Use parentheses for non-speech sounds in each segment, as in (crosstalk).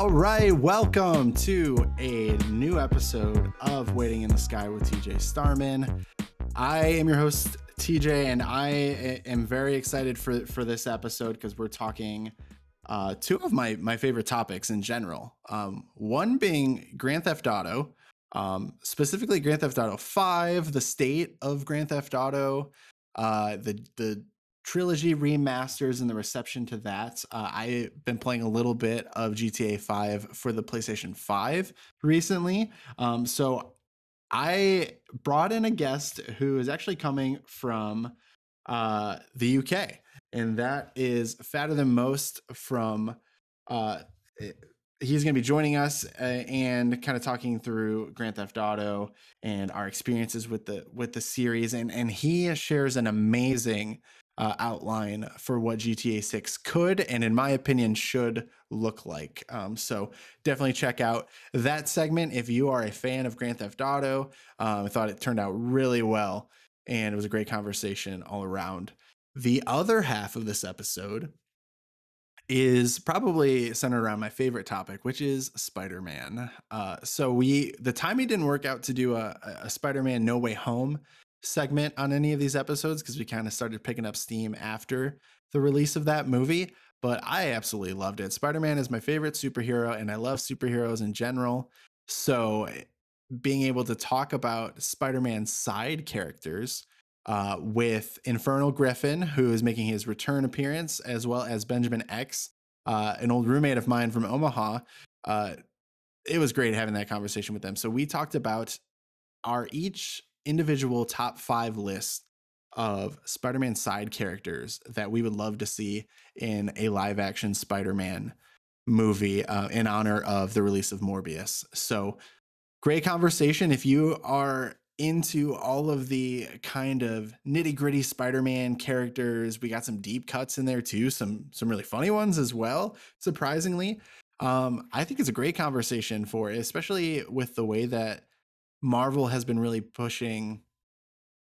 All right, welcome to a new episode of Waiting in the Sky with TJ Starman. I am your host TJ, and I am very excited for for this episode because we're talking uh, two of my my favorite topics in general. Um, one being Grand Theft Auto, um, specifically Grand Theft Auto Five, the state of Grand Theft Auto, uh, the the trilogy remasters and the reception to that. Uh, I've been playing a little bit of GTA 5 for the PlayStation 5 recently. Um, so I brought in a guest who is actually coming from uh, the UK, and that is Fatter Than Most from. Uh, eh, he's going to be joining us uh, and kind of talking through Grand Theft Auto and our experiences with the with the series, and and he shares an amazing uh, outline for what GTA 6 could and, in my opinion, should look like. Um, so definitely check out that segment if you are a fan of Grand Theft Auto. Um, I thought it turned out really well and it was a great conversation all around. The other half of this episode is probably centered around my favorite topic, which is Spider-Man. Uh, so we the timing didn't work out to do a, a Spider-Man No Way Home segment on any of these episodes because we kind of started picking up steam after the release of that movie. But I absolutely loved it. Spider Man is my favorite superhero, and I love superheroes in general. So eh, being able to talk about Spider Man's side characters uh, with Infernal Griffin, who is making his return appearance, as well as Benjamin X, uh, an old roommate of mine from Omaha. Uh, it was great having that conversation with them. So we talked about our each individual top five list of Spider-Man side characters that we would love to see in a live action Spider-Man movie uh, in honor of the release of Morbius. So great conversation. If you are into all of the kind of nitty gritty Spider-Man characters, we got some deep cuts in there too, some some really funny ones as well. Surprisingly, um, I think it's a great conversation for, especially with the way that Marvel has been really pushing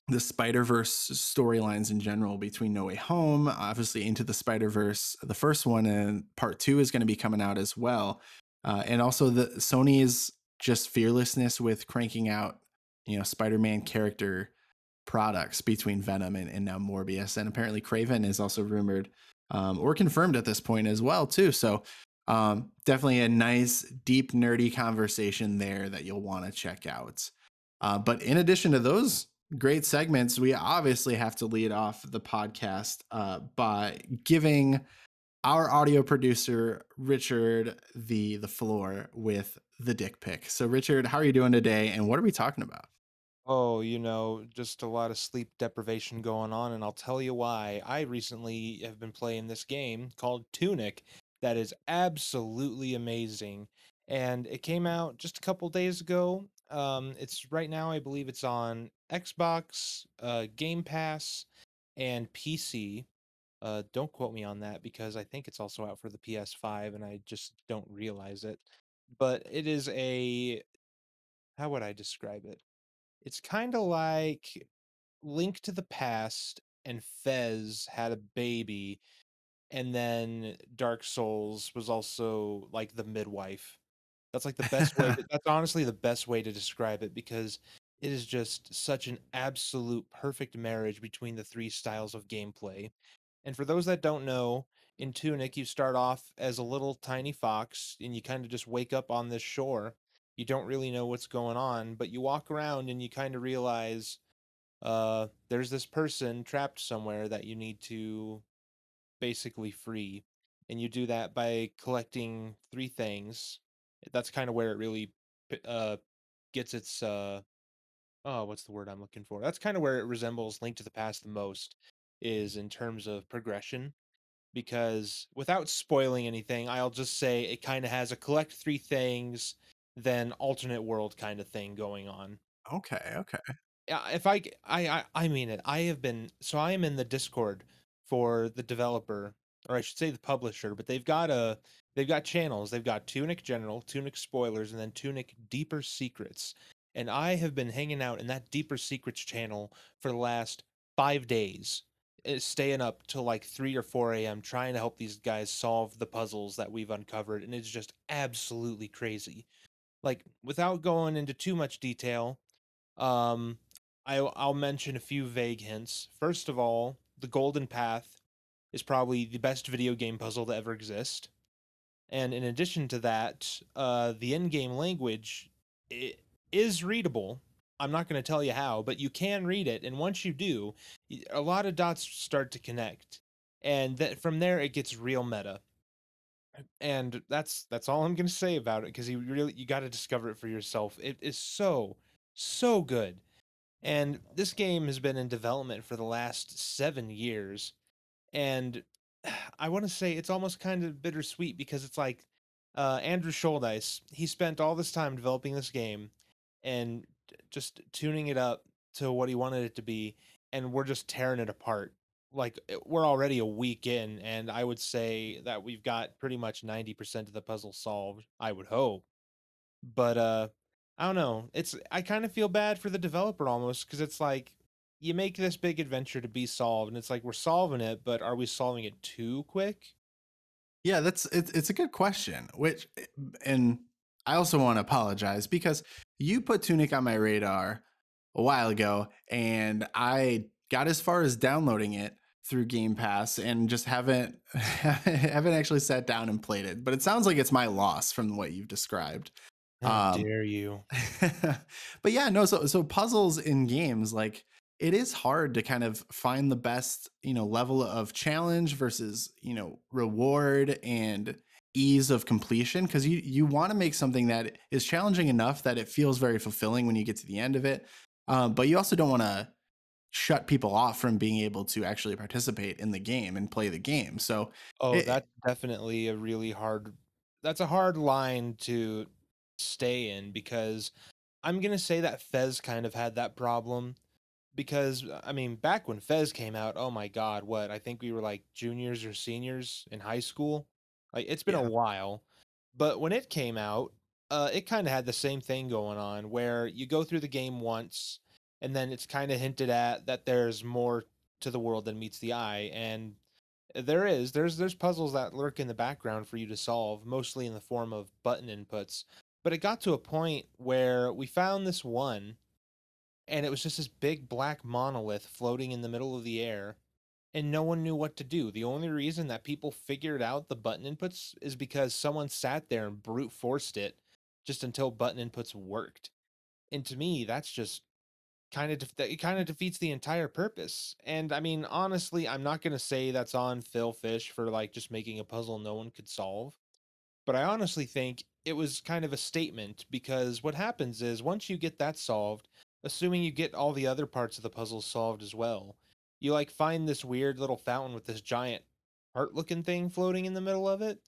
the Spider Verse storylines in general between No Way Home, obviously into the Spider Verse, the first one, and part two is going to be coming out as well. Uh, and also the Sony's just fearlessness with cranking out, you know, Spider Man character products between Venom and, and now Morbius, and apparently Kraven is also rumored um, or confirmed at this point as well too. So um, definitely a nice, deep, nerdy conversation there that you'll want to check out. Uh, but in addition to those great segments, we obviously have to lead off the podcast uh, by giving our audio producer Richard the the floor with the dick pic. So, Richard, how are you doing today, and what are we talking about? Oh, you know, just a lot of sleep deprivation going on, and I'll tell you why. I recently have been playing this game called Tunic, that is absolutely amazing. And it came out just a couple days ago. Um, it's right now, I believe it's on Xbox, uh, Game Pass, and PC. Uh, don't quote me on that because I think it's also out for the PS5 and I just don't realize it. But it is a, how would I describe it? It's kind of like Link to the Past and Fez had a baby and then Dark Souls was also like the midwife. That's like the best way. To, (laughs) that's honestly the best way to describe it because it is just such an absolute perfect marriage between the three styles of gameplay. And for those that don't know, in Tunic, you start off as a little tiny fox and you kind of just wake up on this shore. You don't really know what's going on, but you walk around and you kind of realize uh, there's this person trapped somewhere that you need to basically free. And you do that by collecting three things. That's kind of where it really uh, gets its uh, oh, what's the word I'm looking for? That's kind of where it resembles Link to the Past the most is in terms of progression. Because without spoiling anything, I'll just say it kind of has a collect three things, then alternate world kind of thing going on. Okay, okay. Yeah, if I, I, I, I mean it. I have been so I am in the Discord for the developer, or I should say the publisher, but they've got a they've got channels. They've got Tunic General, Tunic Spoilers, and then Tunic Deeper Secrets. And I have been hanging out in that Deeper Secrets channel for the last five days. eh, staying up till like 3 or 4 a.m. trying to help these guys solve the puzzles that we've uncovered. And it's just absolutely crazy. Like, without going into too much detail, um, I, I'll mention a few vague hints. First of all, the Golden Path is probably the best video game puzzle to ever exist. And in addition to that, uh, the in-game language is readable. I'm not going to tell you how, but you can read it, and once you do, a lot of dots start to connect, and that from there it gets real meta. And that's that's all I'm going to say about it because you really you got to discover it for yourself. It is so so good. And this game has been in development for the last seven years. And I want to say it's almost kind of bittersweet because it's like uh, Andrew Shouldice, he spent all this time developing this game and just tuning it up to what he wanted it to be. And we're just tearing it apart. Like eh, we're already a week in, and I would say that we've got pretty much 90% of the puzzle solved. I would hope. But uh I don't know. It's I kind of feel bad for the developer almost because it's like you make this big adventure to be solved, and it's like we're solving it, but are we solving it too quick? Yeah, that's it's it's a good question. Which eh, and I also want to apologize because you put Tunic on my radar a while ago, and I got as far as downloading it through Game Pass and just haven't (laughs) haven't actually sat down and played it. But it sounds like it's my loss from what you've described. How um, dare you? (laughs) but yeah, no. So so puzzles in games like it is hard to kind of find the best you know level of challenge versus you know reward and ease of completion because you you want to make something that is challenging enough that it feels very fulfilling when you get to the end of it um, but you also don't want to shut people off from being able to actually participate in the game and play the game so oh it, that's definitely a really hard that's a hard line to stay in because I'm gonna say that Fez kind of had that problem because I mean back when Fez came out, oh my god, what I think we were like juniors or seniors in high school. Like it's been yeah. a while, but when it came out, uh, it kind of had the same thing going on where you go through the game once, and then it's kind of hinted at that there's more to the world than meets the eye, and there is there's there's puzzles that lurk in the background for you to solve, mostly in the form of button inputs. But it got to a point where we found this one, and it was just this big black monolith floating in the middle of the air, and no one knew what to do. The only reason that people figured out the button inputs is because someone sat there and brute forced it just until button inputs worked. And to me, that's just kind of def- it kind of defeats the entire purpose. And I mean, honestly, I'm not going to say that's on Phil Fish for like just making a puzzle no one could solve. But I honestly think it was kind of a statement because what happens is once you get that solved, assuming you get all the other parts of the puzzle solved as well, you like find this weird little fountain with this giant heart looking thing floating in the middle of it.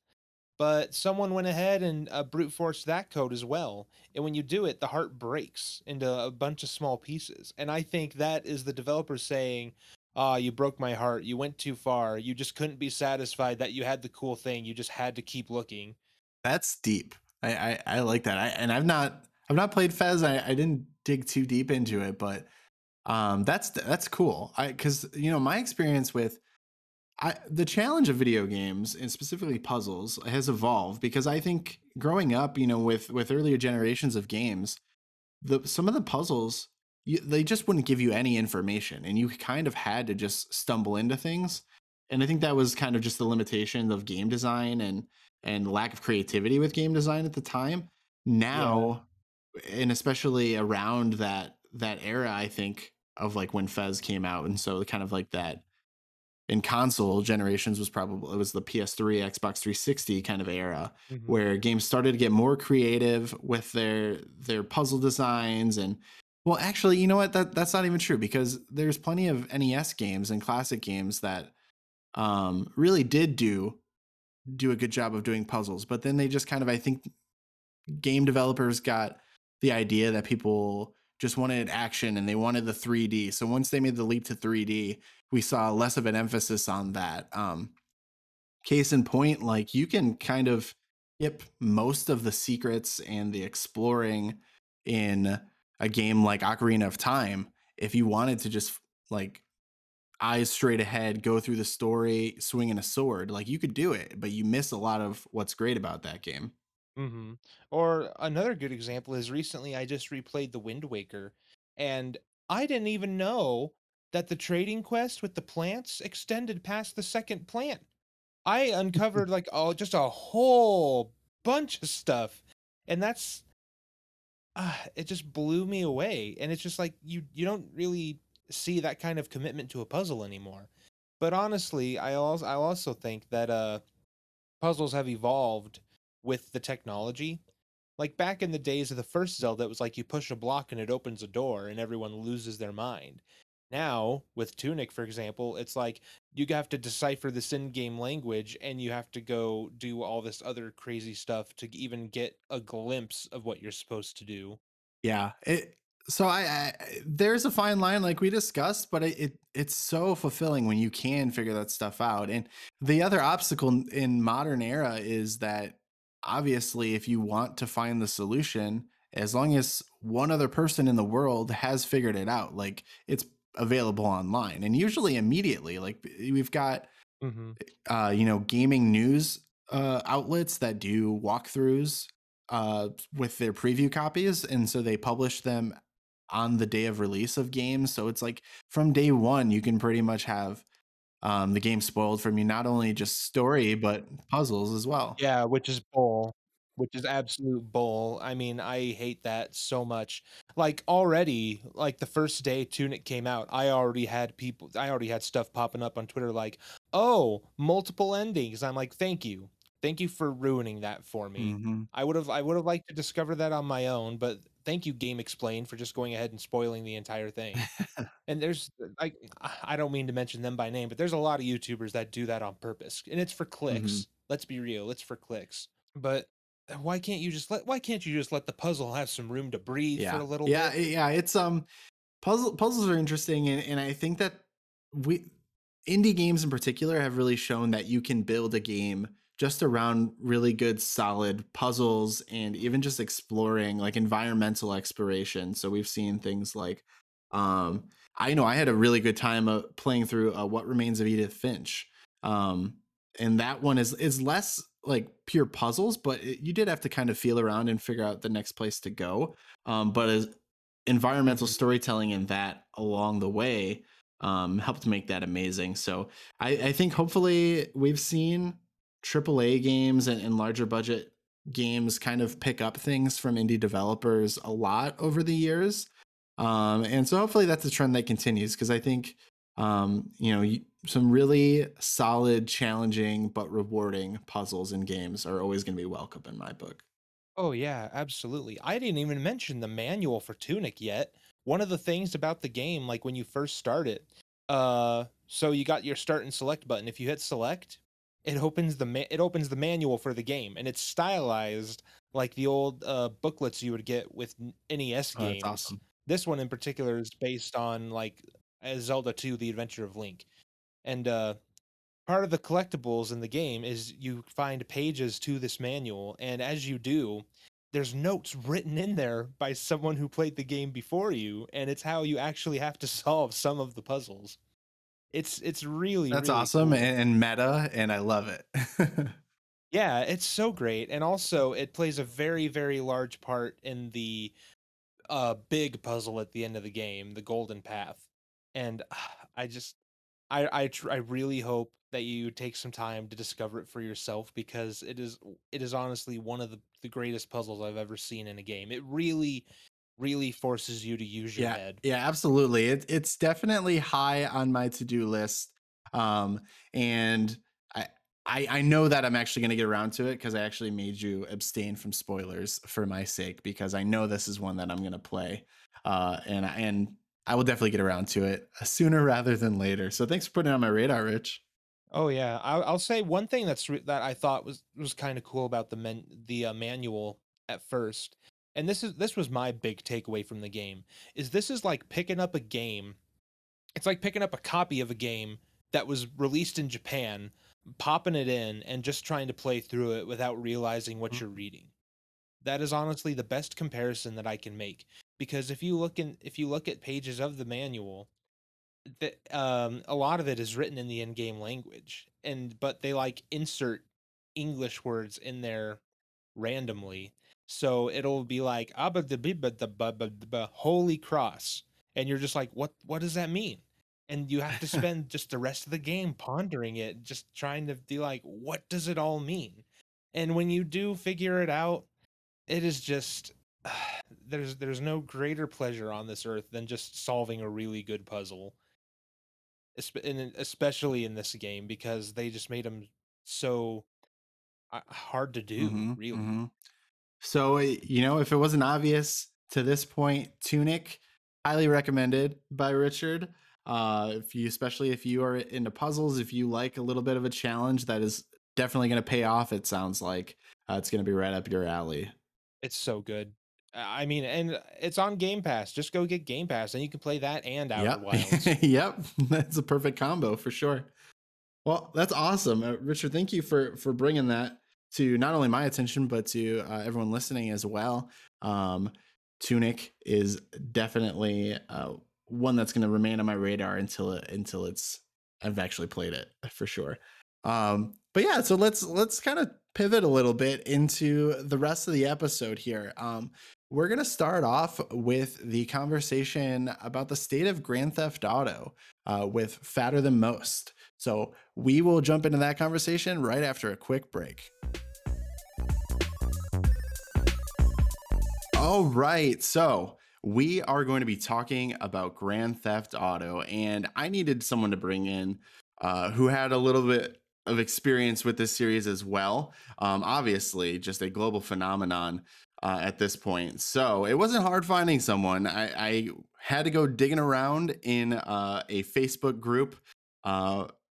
But someone went ahead and uh, brute forced that code as well. And when you do it, the heart breaks into a bunch of small pieces. And I think that is the developer saying, ah, oh, you broke my heart. You went too far. You just couldn't be satisfied that you had the cool thing. You just had to keep looking. That's deep. I, I, I like that. I, and I've not I've not played Fez. I, I didn't dig too deep into it, but um, that's that's cool. I because you know my experience with I, the challenge of video games and specifically puzzles has evolved because I think growing up, you know, with with earlier generations of games, the some of the puzzles you, they just wouldn't give you any information, and you kind of had to just stumble into things. And I think that was kind of just the limitation of game design and and lack of creativity with game design at the time. Now, yeah. and especially around that that era, I think of like when Fez came out, and so kind of like that in console generations was probably it was the PS3, Xbox 360 kind of era mm-hmm. where games started to get more creative with their their puzzle designs and well actually you know what that that's not even true because there's plenty of NES games and classic games that um really did do do a good job of doing puzzles. But then they just kind of, I think, game developers got the idea that people just wanted action and they wanted the 3D. So once they made the leap to 3D, we saw less of an emphasis on that. Um, case in point, like you can kind of skip most of the secrets and the exploring in a game like Ocarina of Time if you wanted to just like eyes straight ahead, go through the story, swinging a sword. Like you could do it, but you miss a lot of what's great about that game. hmm Or another good example is recently I just replayed The Wind Waker, and I didn't even know that the trading quest with the plants extended past the second plant. I (laughs) uncovered like oh just a whole bunch of stuff. And that's uh, it just blew me away. And it's just like you you don't really see that kind of commitment to a puzzle anymore. But honestly, I also I also think that uh puzzles have evolved with the technology. Like back in the days of the first Zelda, it was like you push a block and it opens a door and everyone loses their mind. Now, with Tunic, for example, it's like you have to decipher this in-game language and you have to go do all this other crazy stuff to even get a glimpse of what you're supposed to do. Yeah. It so I, I there's a fine line like we discussed, but it, it it's so fulfilling when you can figure that stuff out. And the other obstacle in modern era is that obviously if you want to find the solution, as long as one other person in the world has figured it out, like it's available online and usually immediately. Like we've got hmm uh, you know, gaming news uh, outlets that do walkthroughs uh, with their preview copies, and so they publish them on the day of release of games. So it's like from day one, you can pretty much have um, the game spoiled from you, not only just story but puzzles as well. Yeah, which is bull. Which is absolute bull. I mean, I hate that so much. Like already, like the first day Tunic came out, I already had people I already had stuff popping up on Twitter like, "Oh, multiple endings." I'm like, "Thank you. Thank you for ruining that for me." hmm I would have I would have liked to discover that on my own, but thank you GameXplain for just going ahead and spoiling the entire thing. (laughs) And there's like I don't mean to mention them by name, but there's a lot of YouTubers that do that on purpose. And it's for hmm clicks. Let's be real, it's for clicks. But uh, why can't you just let why can't you just let the puzzle have some room to breathe for a little yeah, bit? yeah. It's um puzzle puzzles are interesting, and and I think that we indie games in particular have really shown that you can build a game just around really good solid puzzles and even just exploring like environmental exploration so we've seen things like um i know i had a really good time uh, playing through uh, what remains of edith finch um and that one is is less like pure puzzles but it, you did have to kind of feel around and figure out the next place to go um but as environmental Mhm. storytelling in that along the way um, helped make that amazing. So I, I think hopefully we've seen AAA games and, and larger budget games kind of pick up things from indie developers a lot over the years. Um, and so hopefully that's a trend that continues because I think um, you know some really solid, challenging but rewarding puzzles and games are always going to be welcome in my book. Oh yeah, absolutely. I didn't even mention the manual for Tunic yet. One of the things about the game, like when you first start it, uh, so you got your start and select button. If you hit select, it opens the ma- it opens the manual for the game, and it's stylized like the old uh, booklets you would get with NES Oh, games. awesome. This one in particular is based on like uh, Zelda 2: The Adventure of Link, and uh, part of the collectibles in the game is you find pages to this manual and as you do there's notes written in there by someone who played the game before you and it's how you actually have to (laughs) solve some of the puzzles it's it's really That's really awesome cool and, and meta, and I love it. (laughs) yeah it's so great and also it plays a very very large part in the uh big puzzle at the end of the game the golden path and (sighs) i just I I tr- I really hope that you take some time to discover it for yourself because it is it is honestly one of the, the greatest puzzles I've ever seen in a game. It really really forces you to use your Yeah, head. yeah, absolutely. It, it's definitely high on my to-do list. Um, and I, I I know that I'm actually going to get around to it because I actually made you abstain from spoilers for my sake because I know this is one that I'm going to play. Uh, and I- and I will definitely get around to it sooner rather than later. So thanks for putting it on my radar, Rich. Oh yeah, I, I'll say one thing that's re- that I thought was was kind of cool about the men the uh, manual at first, and this is this was my big takeaway from the game is this is like picking up a game It's like picking up a copy of a game that was released in Japan, popping it in, and just trying to play through it without realizing what you're reading. That is honestly the best comparison that I can make because if you look in if you look at pages of the manual, that um, a lot of it is written in the in-game language, and but they like insert English words in there randomly. So it'll be like "Abba the the Holy Cross, and you're just like, what What does that mean? And you have to (laughs) spend just the rest of the game pondering it, just trying to be like, what does it all mean? And when you do figure it out, it is just (sighs) there's there's no greater pleasure on this earth than just solving a really good puzzle especially in this game because they just made them so uh, hard to do mm-hmm, really mm-hmm. So eh, you know if it wasn't obvious to this point tunic highly recommended by richard uh if you especially if you are into puzzles if you like a little bit of a challenge that is definitely going to pay off it sounds like uh, it's going to be right up your alley it's so good I mean, and it's on Game Pass. Just go get Game Pass, and you can play that and Outer yep. (laughs) Wilds. yep, that's a perfect combo for sure. Well, that's awesome, uh, Richard. Thank you for for bringing that to not only my attention but to uh, everyone listening as well. Um, Tunic is definitely uh, one that's going to remain on my radar until it, until it's I've actually played it for sure. Um, but yeah, so let's let's kind of pivot a little bit into the rest of the episode here. Um, we're going to start off with the conversation about the state of Grand Theft Auto uh, with Fatter Than Most. So we will jump into that conversation right after a quick break. All right. So we are going to be talking about Grand Theft Auto, and I needed someone to bring in uh, who had a little bit of experience with this series as well. Um, obviously, just a global phenomenon uh, at this point. So it wasn't hard finding someone. I, I had to go digging around in uh, a Facebook group,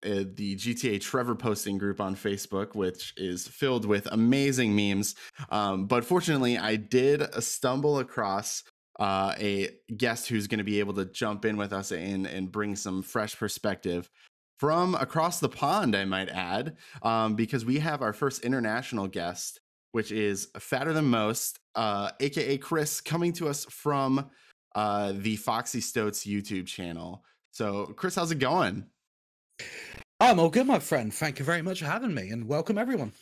uh, the GTA Trevor posting group on Facebook, which is filled with amazing memes. Um, but fortunately, I did stumble across uh, a guest who's going to be able to jump in with us and, and bring some fresh perspective from across the pond, I might add, um, because we have our first international guest which is Fatter Than Most, uh, aka Chris, coming to us from uh, the Foxy Stoats YouTube channel. So, Chris, how's it going? I'm all good, my friend. Thank you very much for having me, and welcome everyone.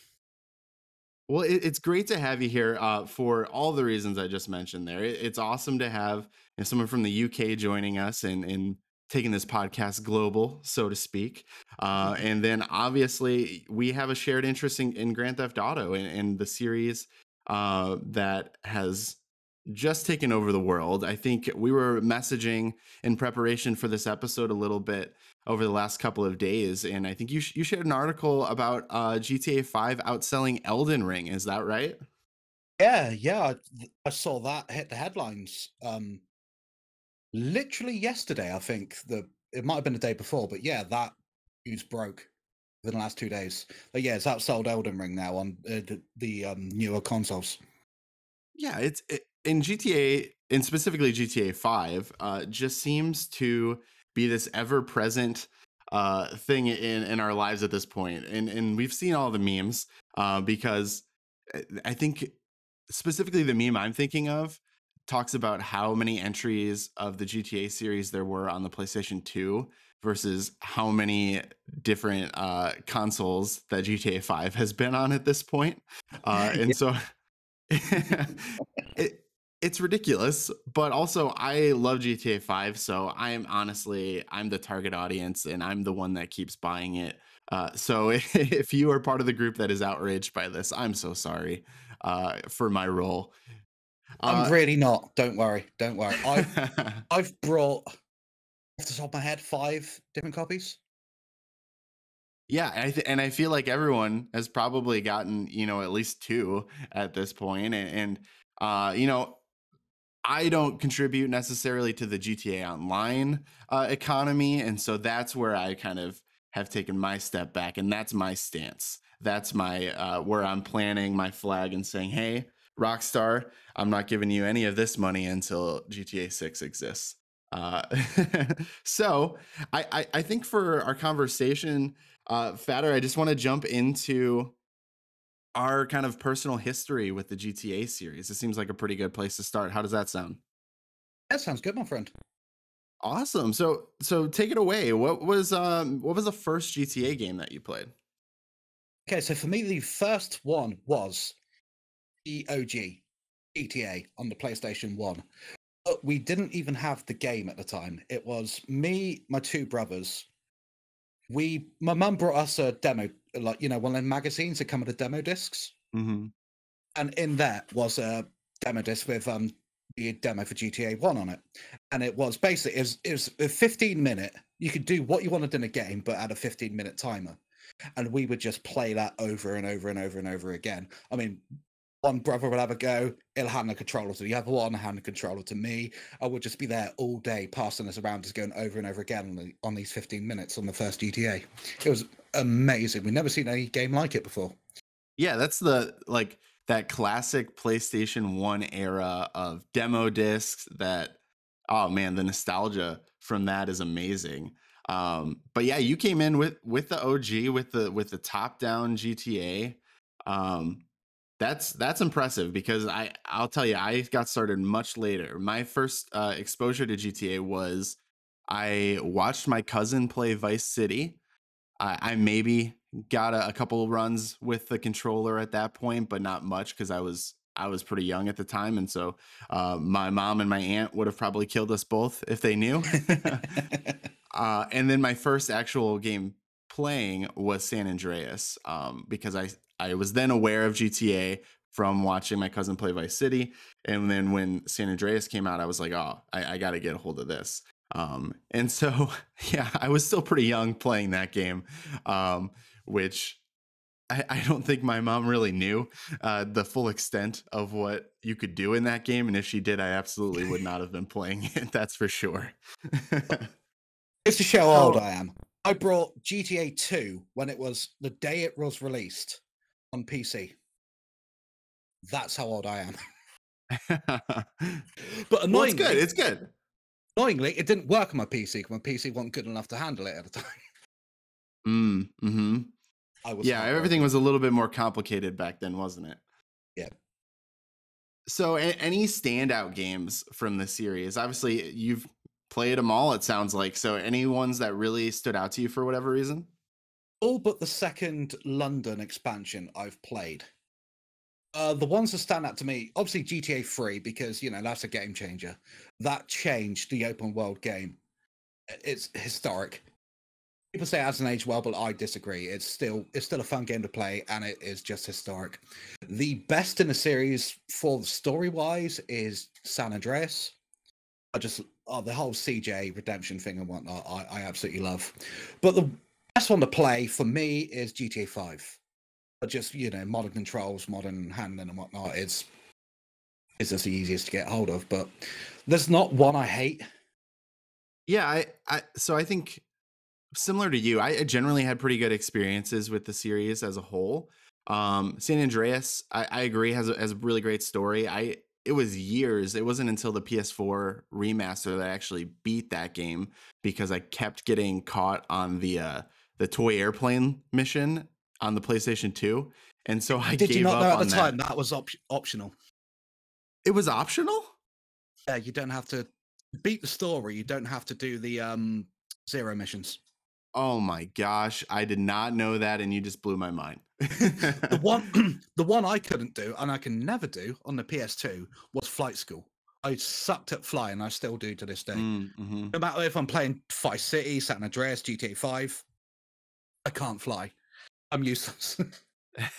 Well, it, it's great to have you here uh, for all the reasons I just mentioned. There, it, it's awesome to have you know, someone from the UK joining us and and taking this podcast global, so to speak. Uh, mm-hmm. and then obviously we have a shared interest in, in Grand Theft Auto and, and the series uh, that has just taken over the world. I think we were messaging in preparation for this episode a little bit over the last couple of days, and I think you sh- you shared an article about uh, GTA Five outselling Elden Ring. Is that right? Yeah, yeah, I, I saw that hit the headlines. Um, literally yesterday, I think the it might have been the day before, but yeah, that news broke within the last two days. But yeah, it's outsold Elden Ring now on uh, the, the um, newer consoles. Yeah, it's it, in GTA, and specifically GTA Five, uh, just seems to be this ever present uh, thing in in our lives at this point, and and we've seen all the memes uh, because uh, I think specifically the meme I'm thinking of talks about how many entries of the GTA series there were on the PlayStation 2 versus how many different uh, consoles that GTA 5 has been on at this point. Uh, (laughs) and so it, (laughs) it's ridiculous, but also I love GTA 5, so I'm honestly I'm the target audience and I'm the one that keeps buying it. Uh, so (laughs) if you are part of the group that is outraged by this, I'm so sorry uh, for my role. I'm uh, really not. Don't worry. Don't worry. I've (laughs) I've brought off the top of my head five different copies. Yeah, and I, th- and I feel like everyone has probably gotten you know at least two at this point, and, and uh, you know I don't contribute necessarily to the GTA Online uh, economy, and so that's where I kind of have taken my step back, and that's my stance. That's my uh, where I'm planting my flag and saying, hey, Rockstar, I'm not giving you any of this money until GTA 6 exists. Uh, (laughs) so I, I, I, think for our conversation, uh, Fatter, I just want to jump into our kind of personal history with the GTA series. It seems like a pretty good place to start. How does that sound? That sounds good, my friend. Awesome. So so take it away. What was um what was the first GTA game that you played? Okay, so for me, the first one was the OG GTA on the PlayStation 1. But we didn't even have the game at the time. It was me, my two brothers. We, my mum brought us a demo, like, you know, one of the magazines that come with the demo discs. Mm-hmm. And in that was a demo disc with um the demo for GTA 1 on it. And it was basically, it was, it was a 15 minute, you could do what you wanted in a game, but at a 15 minute timer. And we would just play that over and over and over and over again. I mean, one brother will have a go, he'll hand the controller to the other one, hand the controller to me. I would just be there all day, passing this around, just going over and over again on, the, on these 15 minutes on the first GTA. It was amazing. We've never seen any game like it before. Yeah, that's the like that classic PlayStation 1 era of demo discs that oh man, the nostalgia from that is amazing. Um, but yeah, you came in with with the OG with the with the top down GTA. Um, that's that's impressive because I I'll tell you I got started much later. My first uh, exposure to GTA was I watched my cousin play Vice City. I, I maybe got a, a couple runs with the controller at that point, but not much because I was I was pretty young at the time, and so uh, my mom and my aunt would have probably killed us both if they knew. (laughs) uh, and then my first actual game playing was San Andreas um, because I I was then aware of GTA from watching my cousin play Vice City, and then when San Andreas came out, I was like, oh, I, I got to get a hold of this. Um, and so (laughs) yeah, I was still pretty young playing that game, um, which I, I don't think my mom really knew uh, the full extent of what you could do in that game. And if she did, I absolutely would not have been playing (laughs) it. That's for sure. (laughs) Just to show how old I am, I brought GTA 2 when it was the day it was released on PC. That's how old I am. (laughs) (laughs) but annoyingly, well, it's good. It's good. Annoyingly, it didn't work on my PC because my PC wasn't good enough to handle it at the (laughs) time. Mm, hmm I was yeah, everything was a little bit more complicated back then, wasn't it? Yeah. So, a- any standout games from the series? Obviously, you've played them all. It sounds like. So, any ones that really stood out to you for whatever reason? All but the second London expansion I've played. Uh, the ones that stand out to me, obviously GTA 3, because you know that's a game changer. That changed the open world game. It's historic people say it hasn't aged well, but I disagree. It's still it's still a fun game to play, and it is just historic. The best in the series for the story wise is San Andreas. I just oh, the whole CJ redemption thing and whatnot. I, I absolutely love. But the best one to play for me is GTA Five. But just you know, modern controls, modern handling and whatnot. It's it's just the easiest to get hold of. But there's not one I hate. Yeah, I, I so I think similar to you, I generally had pretty good experiences with the series as a whole. Um, San Andreas, I, I agree, has a, has a really great story. I it was years. It wasn't until the PS4 remaster that I actually beat that game because I kept getting caught on the uh, the toy airplane mission on the PlayStation 2, and so I did you not know at the that. time that was op- optional. It was optional. Yeah, you don't have to beat the story. You don't have to do the um zero missions. Oh my gosh, I did not know that, and you just blew my mind. the (laughs) one, (clears throat) the one I couldn't do, and I can never do on the PS2 was flight school. I sucked at flying. I still do to this day. Mm, mm-hmm. No matter if I'm playing Vice City, San Andreas, GTA Five, I can't fly. I'm useless. (laughs) (laughs)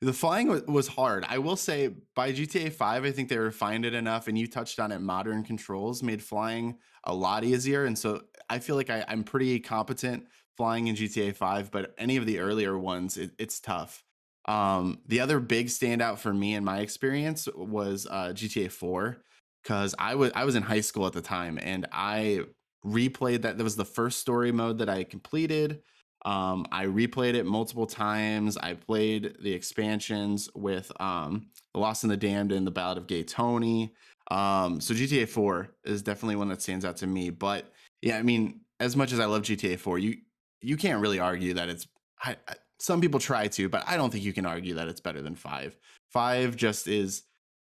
the flying was hard. I will say by GTA 5, I think they refined it enough, and you touched on it. Modern controls made flying a lot easier. And so I feel like I, am pretty competent flying in GTA 5, but any of the earlier ones, it, it's tough. Um, the other big standout for me in my experience was uh, GTA 4 because I was I was in high school at the time and I replayed that. That was the first story mode that I completed. Um, I replayed it multiple times. I played the expansions with um, The Lost and the Damned and The Ballad of Gay Tony. Um, so GTA 4 is definitely one that stands out to me. But yeah, I mean, as much as I love GTA 4, you you can't really argue that it's. I, I, some people try to, but I don't think you can argue that it's better than five. Five just is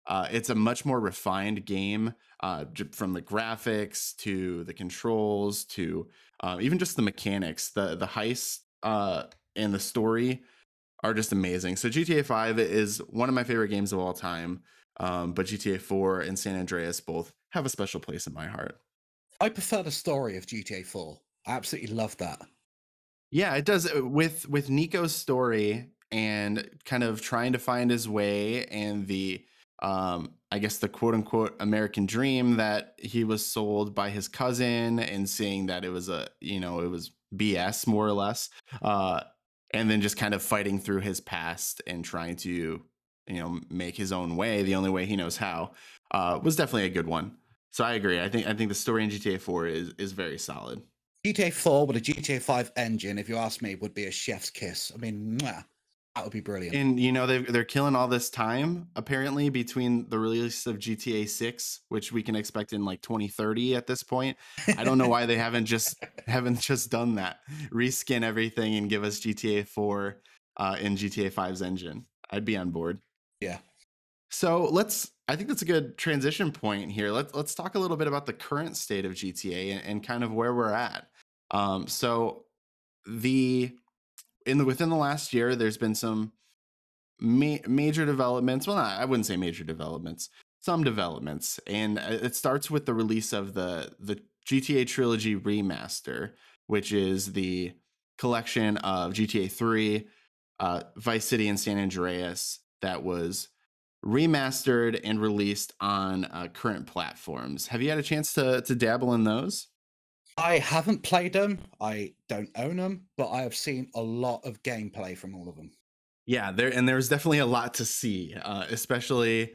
Uh, it's a much more refined game uh, from the graphics to the controls to uh, even just the mechanics. The the heist uh, and the story are just amazing. So GTA 5 is one of my favorite games of all time. Um, but GTA 4 and San Andreas both have a special place in my heart. I prefer the story of GTA 4. I absolutely love that. Yeah, it does uh, with with Nico's story and kind of trying to find his way and the um I guess the quote unquote American dream that he was sold by his cousin and seeing that it was a you know it was BS more or less uh and then just kind of fighting through his past and trying to you know make his own way the only way he knows how uh was definitely a good one so I agree I think I think the story in GTA 4 is is very solid GTA 4 with a GTA 5 engine if you ask me would be a chef's kiss I mean mwah. That would be brilliant. And you know they they're killing all this time apparently between the release of GTA 6, which we can expect in like 2030 at this point. I don't know why they haven't just (laughs) haven't just done that. Reskin everything and give us GTA 4 uh, in GTA 5's engine. I'd be on board. Yeah. So let's. I think that's a good transition point here. Let's let's talk a little bit about the current state of GTA and, and kind of where we're at. Um, so the in the within the last year, there's been some ma- major developments. Well, not, I wouldn't say major developments, some developments, and uh, it starts with the release of the the GTA Trilogy remaster, which is the collection of GTA 3, uh, Vice City, and San Andreas that was remastered and released on uh, current platforms. Have you had a chance to to dabble in those? I haven't played them. I don't own them, but I have seen a lot of gameplay from all of them. Yeah, there and there's definitely a lot to see, uh, especially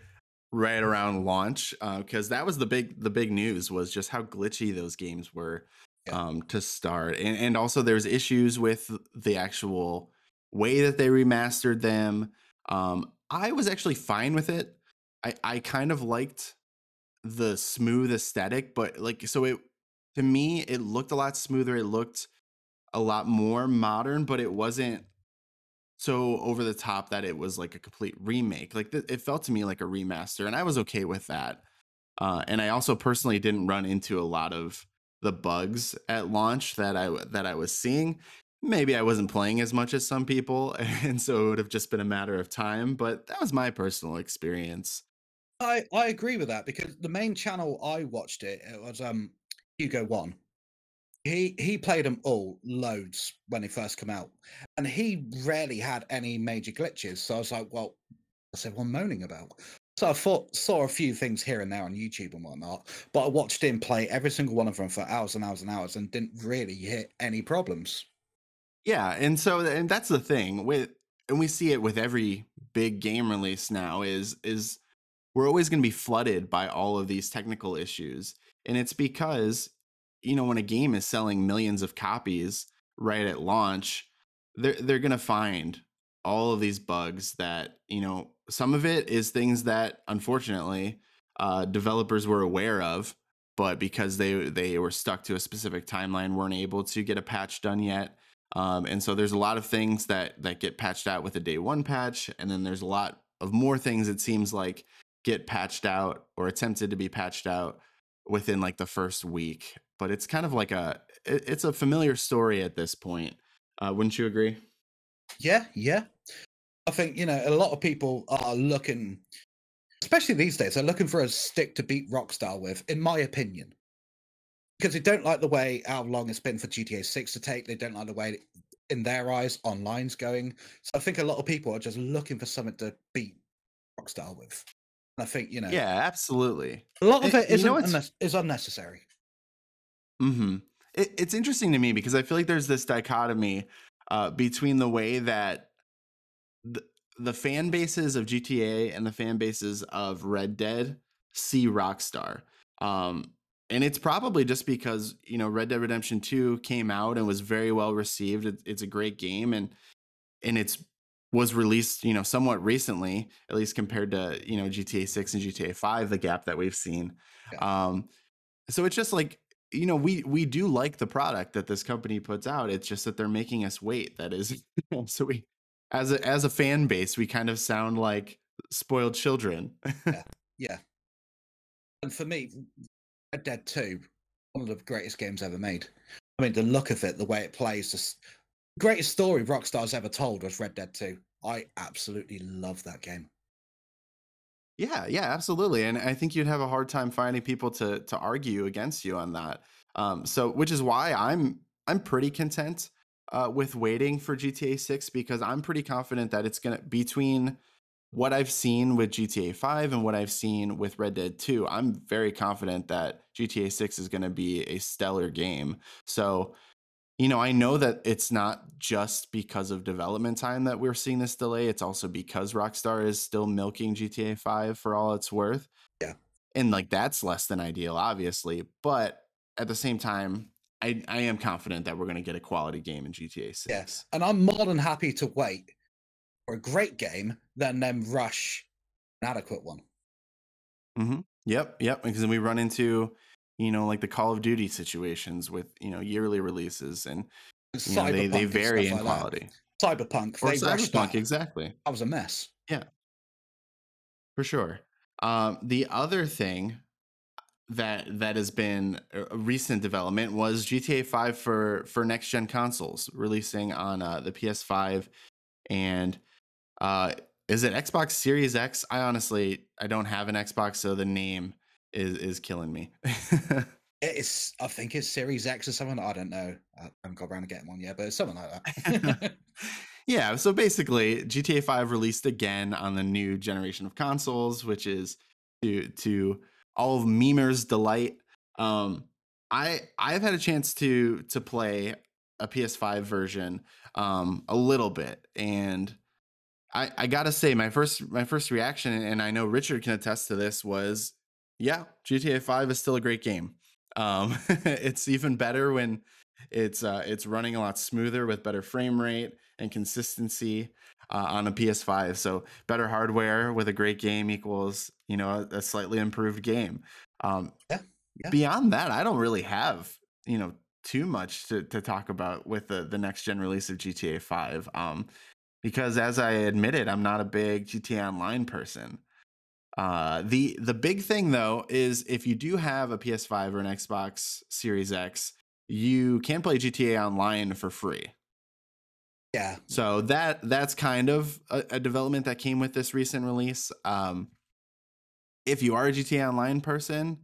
right around launch, because uh, that was the big the big news was just how glitchy those games were yeah. um, to start, and and also there's issues with the actual way that they remastered them. Um, I was actually fine with it. I I kind of liked the smooth aesthetic, but like so it to me it looked a lot smoother it looked a lot more modern but it wasn't so over the top that it was like a complete remake. Like th- it felt to me like a remaster and i was okay with that. Uh, and i also personally didn't run into a lot of the bugs at launch that i that i was seeing maybe i wasn't playing as much as some people (laughs) and so it would have just been a matter of time but that was my personal experience i i agree with that because the main channel i watched it it was um Hugo One. He he played them all loads when they first come out, and he rarely had any major glitches. So I was like, well, what's everyone moaning about? So I thought, saw a few things here and there on YouTube and whatnot, but I watched him play every single one of them for hours and hours and hours, and didn't really hit any problems. Yeah, and so and that's the thing with, and we see it with every big game release now is is we're always going to be flooded by all of these technical issues and it's because, you know, when a game is selling millions of copies right at launch, they're they're gonna find all of these bugs that, you know, some of it is things that unfortunately uh, developers were aware of, but because they they were stuck to a specific timeline, weren't able to get a patch done yet. Um, and so there's a lot of things that that get patched out with a day one patch, and then there's a lot of more things it seems like get patched out or attempted to be patched out within like the first week. But it's kind of like a it, it's a familiar story at this point. Uh, wouldn't you agree? Yeah, yeah. I think you know a lot of people are looking, especially these days, they're looking for a stick to beat Rockstar with, in my opinion, because they don't like the way how long it's been for GTA Six to take. They don't like the way, in their eyes, online's going. So I think a lot of people are just looking for something to beat Rockstar with. I think you know. Yeah, absolutely. A lot of it, it is, you know unne- is unnecessary. Hmm. It, it's interesting to me because I feel like there's this dichotomy uh, between the way that the, the fan bases of GTA and the fan bases of Red Dead see Rockstar. Um, and it's probably just because you know Red Dead Redemption Two came out and was very well received. It, it's a great game, and and it's was released, you know, somewhat recently, at least compared to, you know, GTA 6 and GTA 5, the gap that we've seen. Yeah. Um, so it's just like, you know, we we do like the product that this company puts out. It's just that they're making us wait. That is (laughs) so we as a as a fan base, we kind of sound like spoiled children. (laughs) yeah. yeah. And for me, Red Dead 2, one of the greatest games ever made. I mean, the look of it, the way it plays, the greatest story Rockstar's ever told was Red Dead 2. I absolutely love that game. Yeah, yeah, absolutely. And I think you'd have a hard time finding people to to argue against you on that. Um, so which is why I'm I'm pretty content uh, with waiting for GTA 6 because I'm pretty confident that it's gonna between what I've seen with GTA 5 and what I've seen with Red Dead 2, I'm very confident that GTA 6 is going to be a stellar game. So, you know, I know that it's not just because of development time that we're seeing this delay. It's also because Rockstar is still milking GTA 5 for all it's worth. Yeah. And like that's less than ideal, obviously. But at the same time, I, I am confident that we're going to get a quality game in GTA 6. Yes. And I'm more than happy to wait for a great game than them rush an adequate one. Mm-hmm. Yep, yep. Because then we run into, you know, like the Call of Duty situations with you know yearly releases, and you know, they they vary in like quality. That. Cyberpunk, or Cyberpunk, exactly. That was a mess. Yeah, for sure. Um, the other thing that that has been a recent development was GTA 5 for for next gen consoles releasing on uh, the PS5 and uh, is it Xbox Series X? I honestly I don't have an Xbox, so the name is is killing me. (laughs) it's I think it's Series X or something. I don't know. I haven't got around to getting one yet, but it's something like that. (laughs) yeah. So basically, GTA Five released again on the new generation of consoles, which is to to all of memers' delight. Um, I I've had a chance to to play a PS5 version um, a little bit, and I, I gotta say my first my first reaction, and I know Richard can attest to this, was yeah, GTA Five is still a great game. Um, (laughs) it's even better when it's uh, it's running a lot smoother with better frame rate and consistency uh, on a PS5. So better hardware with a great game equals you know a, a slightly improved game. Um, yeah, yeah. Beyond that, I don't really have you know too much to, to talk about with the the next gen release of GTA Five. Um, because as I admitted, I'm not a big GTA Online person. Uh, the the big thing though is if you do have a PS5 or an Xbox Series X, you can play GTA Online for free. Yeah. So that that's kind of a, a development that came with this recent release. Um, if you are a GTA Online person,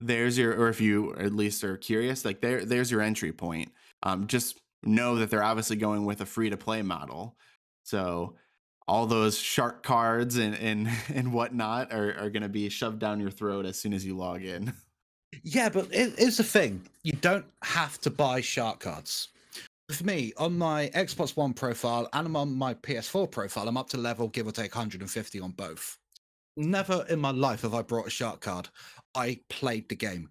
there's your or if you at least are curious, like there there's your entry point. Um, just know that they're obviously going with a free to play model. So all those shark cards and and (laughs) and whatnot are are going to be shoved down your throat as soon as you log in. (laughs) Yeah, but it, it's the thing. You don't have to buy shark cards. For me, on my Xbox One profile and on my PS4 profile, I'm up to level give or take 150 on both. Never in my life have I brought a shark card. I played the game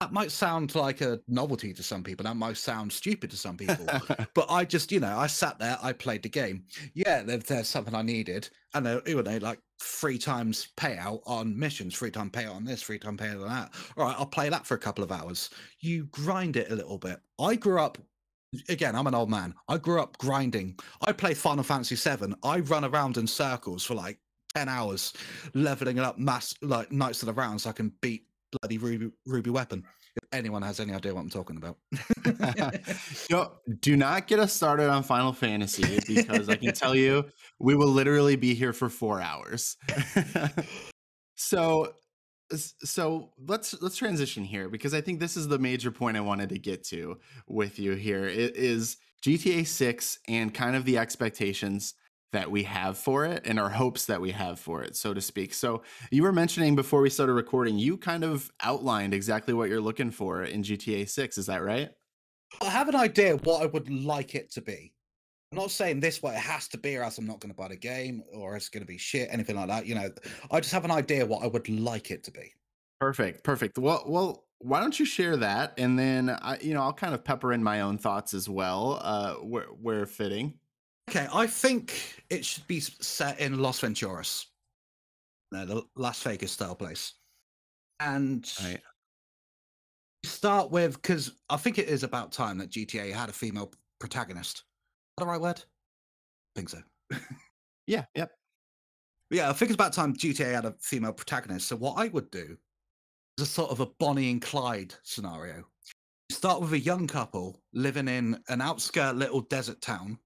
that might sound like a novelty to some people. That might sound stupid to some people. (laughs) but I just, you know, I sat there, I played the game. Yeah, there, there's something I needed. And they, you know, like three times payout on missions, three time payout on this, three time payout on that. All right, I'll play that for a couple of hours. You grind it a little bit. I grew up again, I'm an old man. I grew up grinding. I play Final Fantasy VII. I run around in circles for like 10 hours, leveling it up mass like Knights of the Round so I can beat bloody ruby, ruby weapon. If anyone has any idea what I'm talking about. (laughs) Yo, do not get us started on Final Fantasy because I can tell you we will literally be here for four hours. (laughs) so so let's let's transition here because I think this is the major point I wanted to get to with you here. It is GTA 6 and kind of the expectations that we have for it and our hopes that we have for it, so to speak. So, you were mentioning before we started recording, you kind of outlined exactly what you're looking for in GTA 6. Is that right? I have an idea what I would like it to be. I'm not saying this way it has to be, or else I'm not going to buy the game, or it's going to be shit, anything like that. You know, I just have an idea what I would like it to be. Perfect, perfect. Well, well, why don't you share that, and then I, you know, I'll kind of pepper in my own thoughts as well, uh, where, where fitting. Okay, I think it should be set in Las Venturas, the Las Vegas style place, and right. start with because I think it is about time that GTA had a female protagonist. Is that the right word? I think so. (laughs) yeah. Yep. Yeah, I think it's about time GTA had a female protagonist. So what I would do is a sort of a Bonnie and Clyde scenario. You start with a young couple living in an outskirt little desert town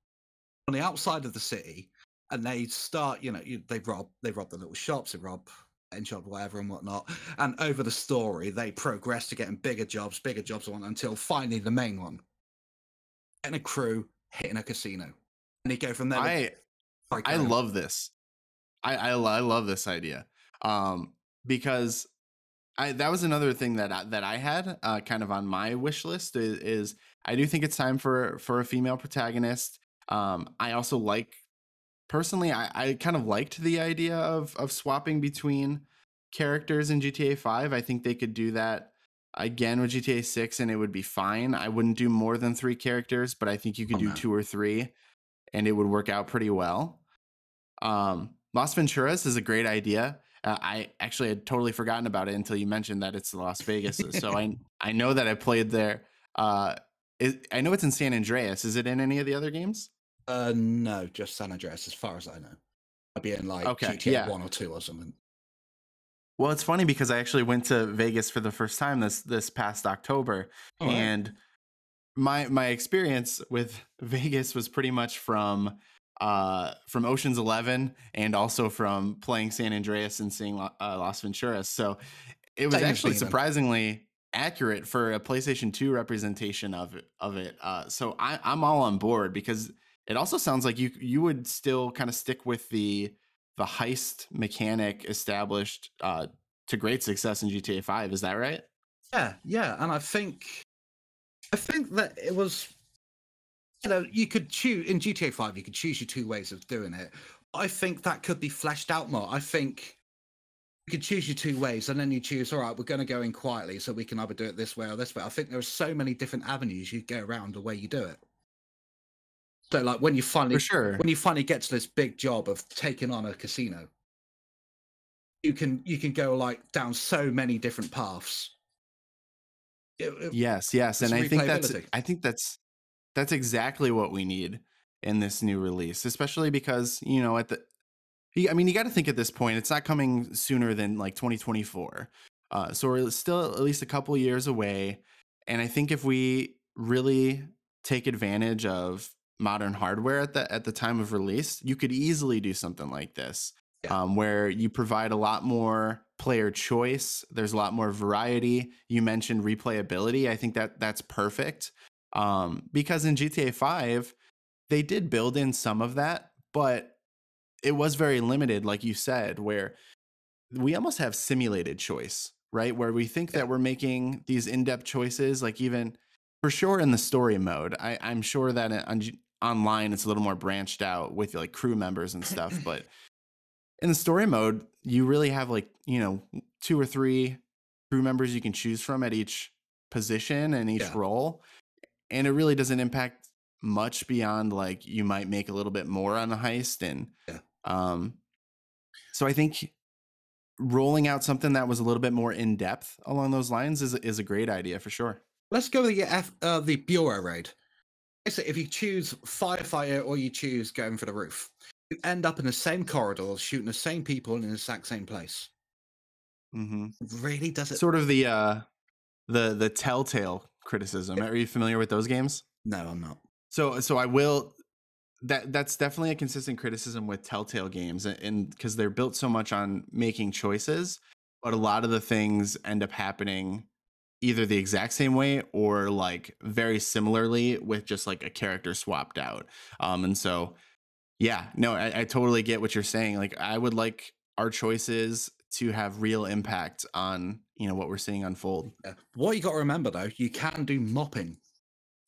on the outside of the city, and they start, you know, you, they rob, they rob the little shops, they rob end job, whatever, and whatnot. And over the story, they progress to getting bigger jobs, bigger jobs, on until finally the main one, getting a crew, hitting a casino, and they go from there. I I love this. I, I I love this idea. Um, because I that was another thing that I, that I had uh, kind of on my wish list is, is I do think it's time for for a female protagonist. Um, I also like personally I, I kind of liked the idea of of swapping between characters in GTA 5. I think they could do that again with GTA 6 and it would be fine. I wouldn't do more than 3 characters, but I think you could Oh, do no. 2 or 3 and it would work out pretty well. Um Las Venturas is a great idea. Uh, I actually had totally forgotten about it until you mentioned that it's Las Vegas. so (laughs) I I know that I played there. Uh, is, I know it's in San Andreas. Is it in any of the other games? Uh, no, just San Andreas, as far as I know. I'd be in like Okay, GTA yeah. one or two or something. Well, it's funny because I actually went to Vegas for the first time this this past October, right. and my my experience with (laughs) Vegas was pretty much from uh from Ocean's 11 and also from playing San Andreas and seeing uh, Las Venturas. So it was Same actually surprisingly accurate for a PlayStation 2 representation of it, of it. Uh so I I'm all on board because it also sounds like you you would still kind of stick with the the heist mechanic established uh to great success in GTA 5. Is that right? Yeah, yeah, and I think, I think that it was, you know, you could choose in GTA Five. You could choose your two ways of doing it. I think that could be fleshed out more. I think you could choose your two ways, and then you choose. All right, we're going to go in quietly, so we can either do it this way or this way. I think there are so many different avenues you go around the way you do it. So, like when you finally For sure. when you finally get to this big job of taking on a casino you can you can go like down so many different paths It- it- Yes, yes, and I think that's. I think that's that's exactly what we need in this new release, especially because you know at the y- I mean you got to think at this point it's not coming sooner than like 2024, uh, so we're still at least a couple years away, and I think if we really take advantage of modern hardware at the at the time of release, you could easily do something like this, Yeah. um, where you provide a lot more player choice. There's a lot more variety. You mentioned replayability. I think that that's perfect um, because in GTA 5 they did build in some of that, but it was very limited, like you said, where we almost have simulated choice, right? Where we think Yeah. that we're making these in-depth choices, like even for sure in the story mode. I, I'm sure that on, online it's a little more branched out with like crew members and stuff, (clears throat) but in the story mode, you really have like, you know, two or three crew members you can choose from at each position and each Yeah. role. And it really doesn't impact much beyond like you might make a little bit more on a heist and Yeah. Um so I think rolling out something that was a little bit more in depth along those lines is is a great idea for sure. let's go with the F, uh, the bureau raid Basically, if you choose firefighter or you choose going for the roof you end up in the same corridors shooting the same people in the exact same place Mm-hmm. really does it Sort of the uh the the telltale criticism. Are you familiar with those games? no i'm not So so I will that that's definitely a consistent criticism with Telltale games and because they're built so much on making choices, but a lot of the things end up happening either the exact same way or like very similarly with just like a character swapped out. Um and so yeah, no, I, I totally get what you're saying. Like I would like our choices to have real impact on, you know, what we're seeing unfold. What you got to remember though, you can do mopping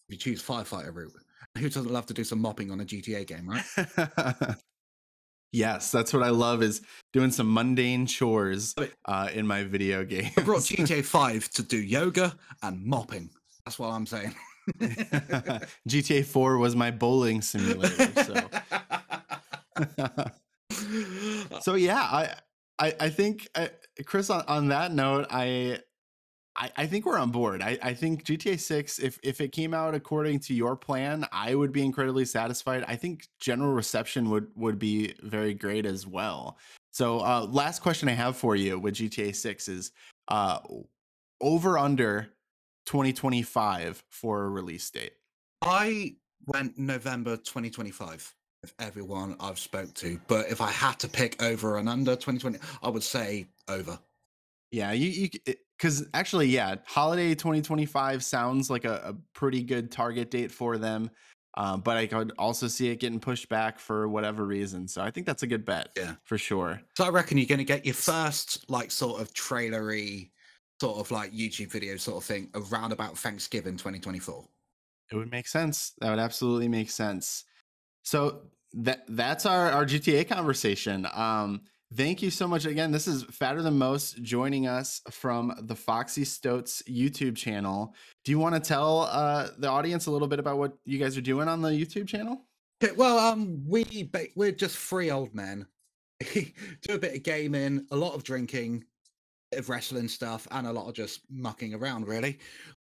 if you choose firefighter route. Who doesn't love to do some mopping on a GTA game, right? (laughs) yes, that's what I love is doing some mundane chores uh, in my video game. I brought GTA (laughs) 5 to do yoga and mopping. That's what I'm saying. (laughs) GTA 4 was my bowling simulator. So, so yeah, I, I, I think, I, Chris, on, on that note, I, I, I think we're on board. I, I think GTA 6, if if it came out according to your plan, I would be incredibly satisfied. I think general reception would would be very great as well. So uh last question I have for you with GTA 6 is uh over under 2025 for a release date. I went November 2025 with everyone I've spoke to, but if I had to pick over and under 2020, I would say over. Yeah, you you because actually, yeah, holiday 2025 sounds like a, a pretty good target date for them. Um, but I could also see it getting pushed back for whatever reason. So I think that's a good bet. Yeah. for sure. So I reckon you're going to get your first like sort of trailery, sort of like YouTube video sort of thing around about Thanksgiving 2024. It would make sense. That would absolutely make sense. So that that's our our GTA conversation. Um, thank you so much again. This is Fatter Than Most joining us from the Foxy Stoats YouTube channel. Do you want to tell uh, the audience a little bit about what you guys are doing on the YouTube channel? Okay, well, um, we we're just three old men. (laughs) do a bit of gaming, a lot of drinking, of wrestling stuff, and a lot of just mucking around. Really,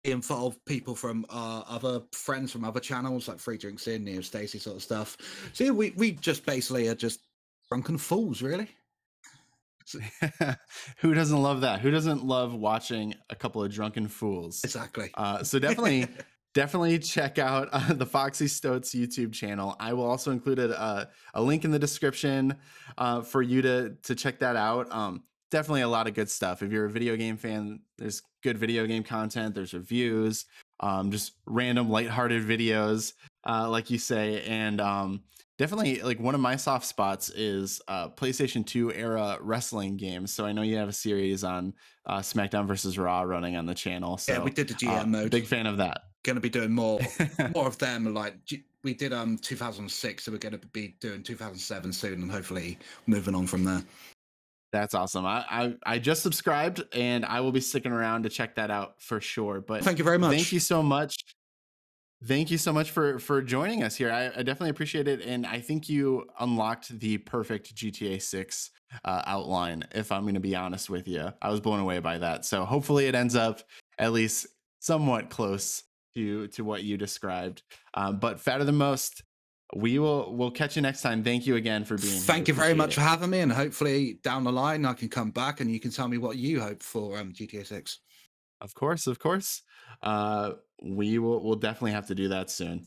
we involve people from uh, other friends from other channels like Free Drinks In, Neo Stacy sort of stuff. So yeah, we we just basically are just drunken fools, really. (laughs) Who doesn't love that? Who doesn't love watching a couple of drunken fools? Exactly. Uh, so definitely, (laughs) definitely check out uh, the Foxy Stoats YouTube channel. I will also include a, a link in the description uh, for you to to check that out. Um, definitely a lot of good stuff. If you're a video game fan, there's good video game content. There's reviews, um, just random lighthearted videos, uh, like you say, and um, definitely like one of my soft spots is uh, PlayStation 2 era wrestling games. So I know you have a series on uh, SmackDown versus Raw running on the channel. So yeah, we did the GM uh, mode. Big fan of that. Going to be doing more (laughs) more of them. Like we did um 2006, so we're going to be doing 2007 soon, and hopefully moving on from there. That's awesome. I, I I just subscribed and I will be sticking around to check that out for sure. But Thank you very much. thank you so much. Thank you so much for for joining us here. I, I definitely appreciate it, and I think you unlocked the perfect GTA Six uh, outline. If I'm going to be honest with you, I was blown away by that. So hopefully, it ends up at least somewhat close to to what you described. Um, but fatter than most. We will we'll catch you next time. Thank you again for being. Thank here. you very Appreciate much it. for having me, and hopefully down the line I can come back and you can tell me what you hope for um, GTA Six. Of course, of course. Uh, we will we'll definitely have to do that soon.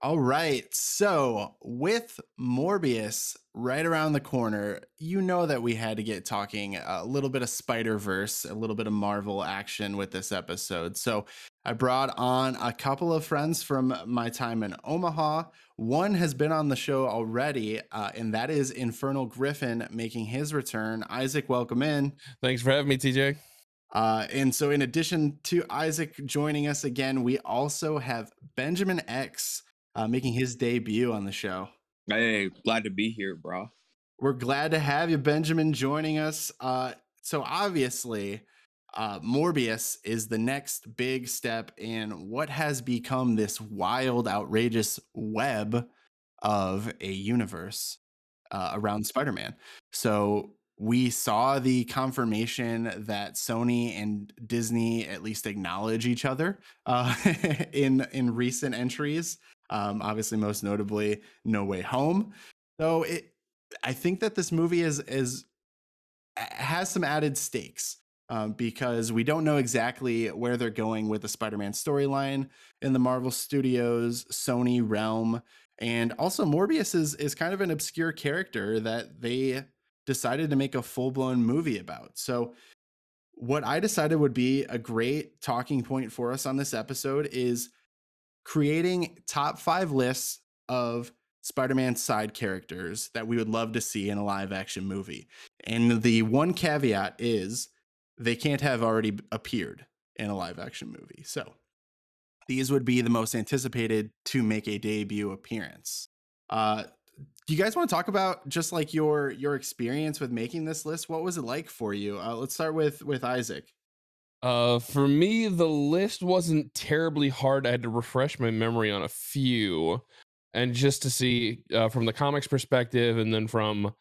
All right. So, with Morbius right around the corner, you know that we had to get talking a little bit of Spider Verse, a little bit of Marvel action with this episode. So, I brought on a couple of friends from my time in Omaha. One has been on the show already, uh, and that is Infernal Griffin making his return. Isaac, welcome in. Thanks for having me, TJ. Uh, and so, in addition to Isaac joining us again, we also have Benjamin X uh, making his debut on the show. Hey, glad to be here, bro. We're glad to have you, Benjamin, joining us. Uh, so, obviously, uh, Morbius is the next big step in what has become this wild, outrageous web of a universe uh, around Spider Man. So, we saw the confirmation that Sony and Disney at least acknowledge each other uh, (laughs) in in recent entries. Um, obviously, most notably, No Way Home. So it, I think that this movie is is has some added stakes um, because we don't know exactly where they're going with the Spider-Man storyline in the Marvel Studios Sony realm, and also Morbius is is kind of an obscure character that they decided to make a full-blown movie about. So what I decided would be a great talking point for us on this episode is creating top five lists of Spider-Man side characters that we would love to see in a live action movie. And the one caveat is they can't have already appeared in a live action movie. So these would be the most anticipated to make a debut appearance. Uh do you guys want to talk about just like your your experience with making this list? What was it like for you? Uh, let's start with with Isaac. Uh, for me, the list wasn't terribly hard. I had to refresh my memory on a few, and just to see uh, from the comics perspective, and then from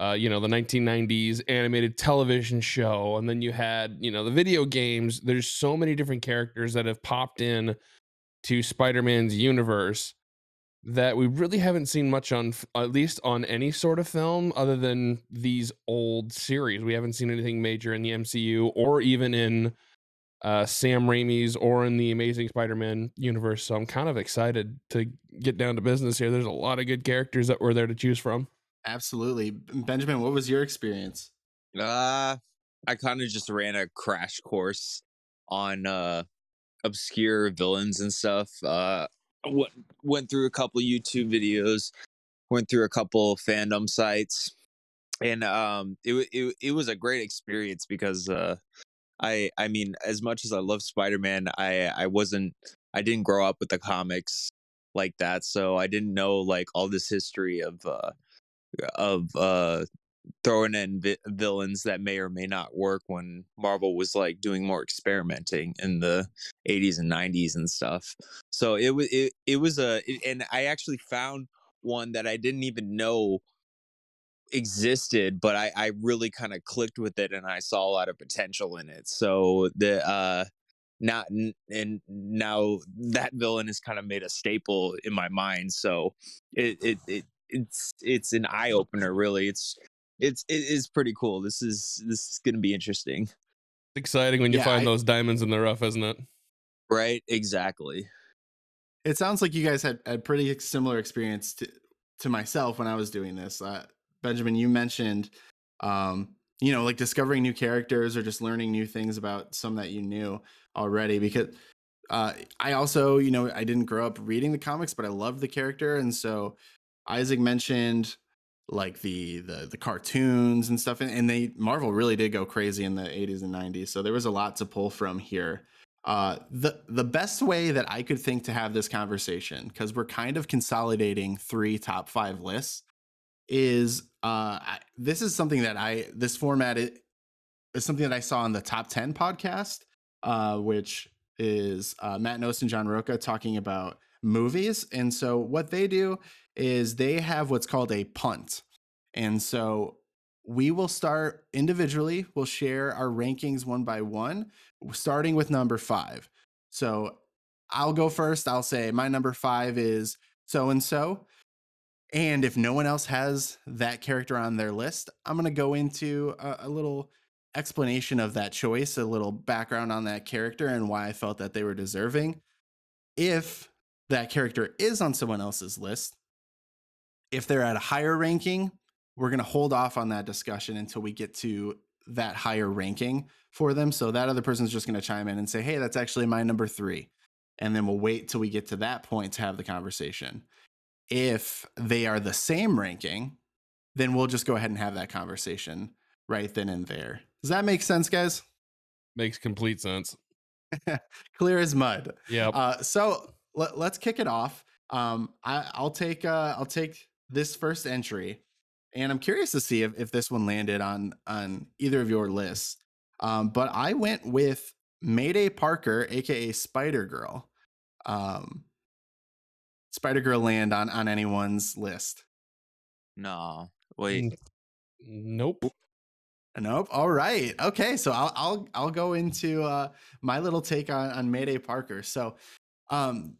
uh, you know, the 1990s animated television show, and then you had, you know, the video games. There's so many different characters that have popped in to Spider-Man's universe that we really haven't seen much on, at least on any sort of film, other than these old series. We haven't seen anything major in the MCU or even in uh, Sam Raimi's or in the Amazing Spider-Man universe. So I'm kind of excited to get down to business here. There's a lot of good characters that were there to choose from. Absolutely. Benjamin, what was your experience? Uh, I kind of just ran a crash course on uh obscure villains and stuff. Uh, went went through a couple YouTube videos, went through a couple fandom sites, and um, it it it was a great experience because uh, I I mean, as much as I love Spider Man, I I wasn't I didn't grow up with the comics like that, so I didn't know like all this history of uh of uh throwing in vi- villains that may or may not work when Marvel was like doing more experimenting in the 80s and 90s and stuff. So it was it, it was a it, and I actually found one that I didn't even know existed, but I I really kind of clicked with it and I saw a lot of potential in it. So the uh not and now that villain has kind of made a staple in my mind. So it it, it it's it's an eye opener really. It's it's it is pretty cool. This is this is going to be interesting. exciting when you Yeah, find I- those diamonds in the rough, isn't it? Right? Exactly. It sounds like you guys had a pretty similar experience to, to myself when I was doing this. Uh, Benjamin, you mentioned, um, you know, like discovering new characters or just learning new things about some that you knew already. Because uh, I also, you know, I didn't grow up reading the comics, but I loved the character, and so Isaac mentioned like the the the cartoons and stuff, and, and they Marvel really did go crazy in the 80s and 90s. So there was a lot to pull from here. Uh, the the best way that I could think to have this conversation, because we're kind of consolidating three top five lists, is uh, I, this is something that I this format is, is something that I saw on the top ten podcast, uh, which is uh, Matt Nost and John Roca talking about movies, and so what they do is they have what's called a punt, and so we will start individually. We'll share our rankings one by one starting with number five. So I'll go first. I'll say my number five is so and so. And if no one else has that character on their list, I'm going to go into a, a little explanation of that choice, a little background on that character and why I felt that they were deserving. If that character is on someone else's list, if they're at a higher ranking, we're going to hold off on that discussion until we get to that higher ranking for them. So that other person's just going to chime in and say, hey, that's actually my number three. And then we'll wait till we get to that point to have the conversation. If they are the same ranking, then we'll just go ahead and have that conversation right then and there. Does that make sense, guys? Makes complete sense. (laughs) Clear as mud. Yep. Uh, so let, us kick it off. Um, I, I'll take uh, I'll take this first entry, and I'm curious to see if, if this one landed on on either of your lists. Um, but I went with Mayday Parker, aka Spider Girl. Um, Spider Girl land on on anyone's list? No. Wait. Nope. Nope. All right. Okay. So I'll I'll I'll go into uh my little take on on Mayday Parker. So um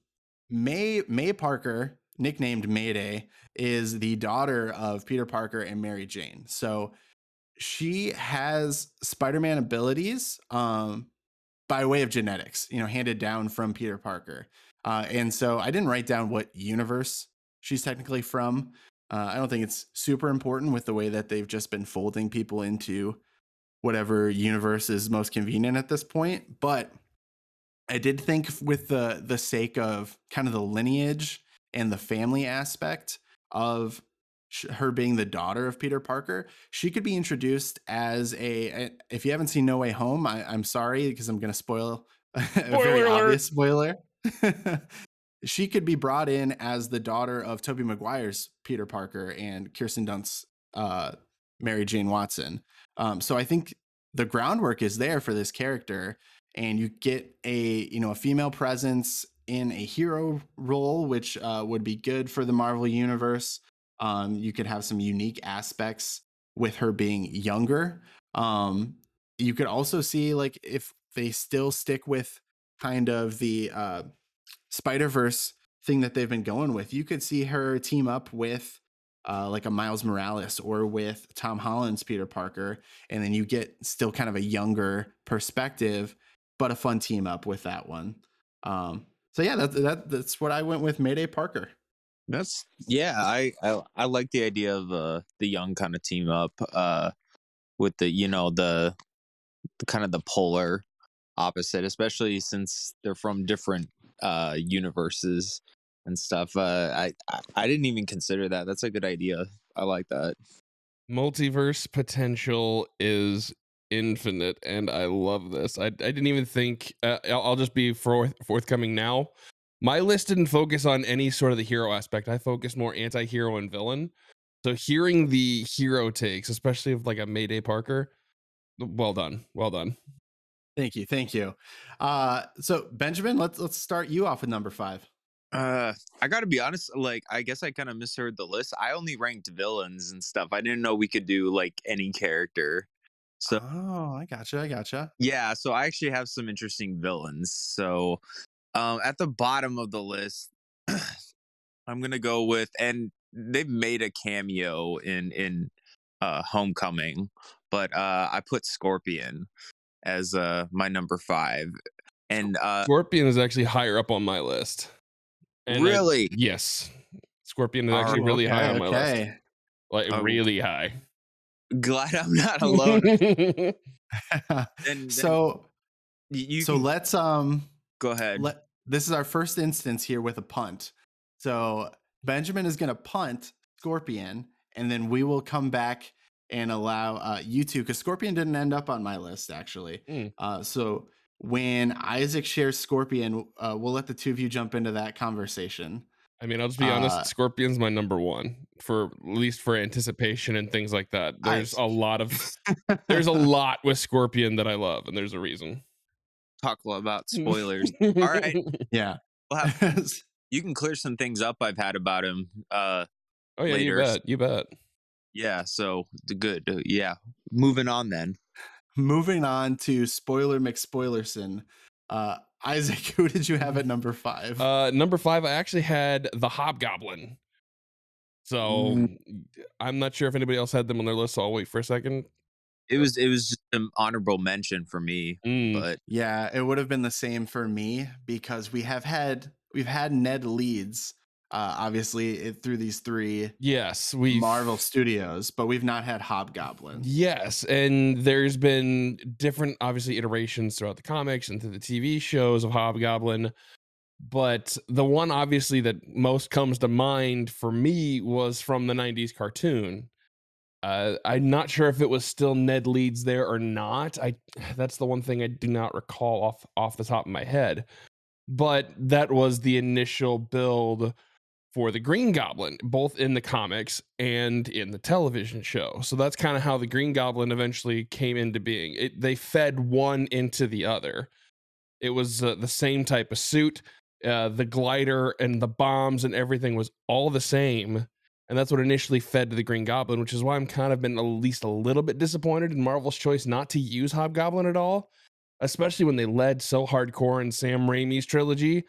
May May Parker, nicknamed Mayday, is the daughter of Peter Parker and Mary Jane. So she has Spider-Man abilities um by way of genetics, you know, handed down from Peter Parker. Uh and so I didn't write down what universe she's technically from. Uh, I don't think it's super important with the way that they've just been folding people into whatever universe is most convenient at this point. But I did think, with the the sake of kind of the lineage and the family aspect of her being the daughter of Peter Parker, she could be introduced as a. If you haven't seen No Way Home, I, I'm sorry because I'm going to spoil (laughs) a very Spoiler alert. obvious spoiler. (laughs) she could be brought in as the daughter of Tobey Maguire's Peter Parker and Kirsten Dunst's uh, Mary Jane Watson. Um, so I think the groundwork is there for this character, and you get a you know a female presence in a hero role, which uh, would be good for the Marvel universe. Um, you could have some unique aspects with her being younger. Um, you could also see like if they still stick with kind of the uh, Spider Verse thing that they've been going with, you could see her team up with uh, like a Miles Morales or with Tom Holland's Peter Parker, and then you get still kind of a younger perspective, but a fun team up with that one. Um, so yeah, that, that that's what I went with Mayday Parker. That's yeah, I I, I like the idea of uh the young kind of team up uh with the you know the, the kind of the polar opposite, especially since they're from different uh universes and stuff. Uh I I, I didn't even consider that. That's a good idea. I like that. Multiverse potential is infinite, and I love this. I I didn't even think. Uh, I'll, I'll just be forth, forthcoming now. My list didn't focus on any sort of the hero aspect. I focused more anti-hero and villain. So hearing the hero takes, especially of like a Mayday Parker, well done, well done. Thank you, thank you. Uh, so Benjamin, let's let's start you off with number five. Uh, I gotta be honest. Like, I guess I kind of misheard the list. I only ranked villains and stuff. I didn't know we could do like any character. So oh, I gotcha, I gotcha. yeah, so I actually have some interesting villains. So, um, at the bottom of the list, (clears throat) I'm gonna go with, and they've made a cameo in in uh Homecoming, but uh, I put Scorpion as uh my number five, and uh, Scorpion is actually higher up on my list. And really, yes, Scorpion is actually Oh, really high on my list. Like Oh. really high. Glad I'm not alone. (laughs) Then- then so you so can let's um go ahead. let this is our first instance here with a punt. So Benjamin is going to punt Scorpion, and then we will come back and allow uh, you two because Scorpion didn't end up on my list actually. Mm. Uh, so when Isaac shares Scorpion, uh, we'll let the two of you jump into that conversation. I mean, I'll just be honest. Uh, Scorpion's my number one for at least for anticipation and things like that. There's I- a lot of there's a (laughs) lot with Scorpion that I love, and there's a reason. Talk about spoilers. All right, (laughs) yeah. we'll have, (laughs) you can clear some things up I've had about him. Uh, Oh yeah, you bet. You bet. yeah, so the good. uh, Yeah, moving on then. Moving on to spoiler McSpoilerson. Uh, Isaac, (laughs) who did you have at number five? Uh, number five, I actually had the Hobgoblin. So Mm. I'm not sure if anybody else had them on their list. So I'll wait for a second. It was it was just an honorable mention for me, Mm, but Yeah, it would have been the same for me because we have had we've had Ned Leeds, uh, obviously it, through these three yes, we Marvel Studios, but we've not had Hobgoblin. Yes, and there's been different, obviously, iterations throughout the comics and through the TV shows of Hobgoblin. But the one, obviously, that most comes to mind for me was from the 90s cartoon. Uh, I'm not sure if it was still Ned Leeds there or not. I (sighs) that's the one thing I do not recall off off the top of my head. But that was the initial build for the Green Goblin, both in the comics and in the television show. So that's kind of how the Green Goblin eventually came into being. It, they fed one into the other. It was uh, the same type of suit, uh, the glider and the bombs and everything was all the same. And that's what initially fed to the Green Goblin, which is why I'm kind of been at least a little bit disappointed in Marvel's choice not to use Hobgoblin at all, especially when they led so hardcore in Sam Raimi's trilogy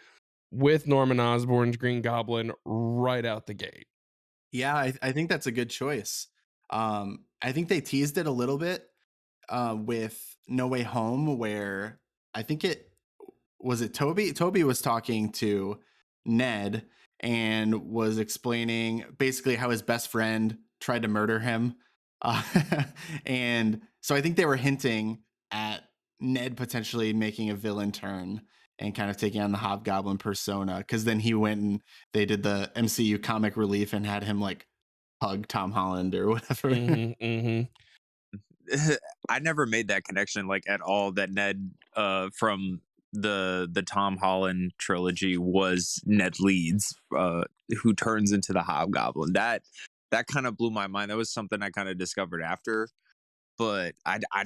with Norman Osborn's Green Goblin right out the gate. Yeah, I, I think that's a good choice. Um, I think they teased it a little bit uh, with No Way Home, where I think it was it Tobey. Tobey was talking to Ned and was explaining basically how his best friend tried to murder him, uh, (laughs) and so I think they were hinting at Ned potentially making a villain turn and kind of taking on the Hobgoblin persona. Because then he went and they did the MCU comic relief and had him like hug Tom Holland or (laughs) whatever. Mhm, mhm. (laughs) I never made that connection like at all. That Ned uh, from the the Tom Holland trilogy was Ned Leeds, uh, who turns into the Hobgoblin. That that kind of blew my mind. That was something I kind of discovered after, but i i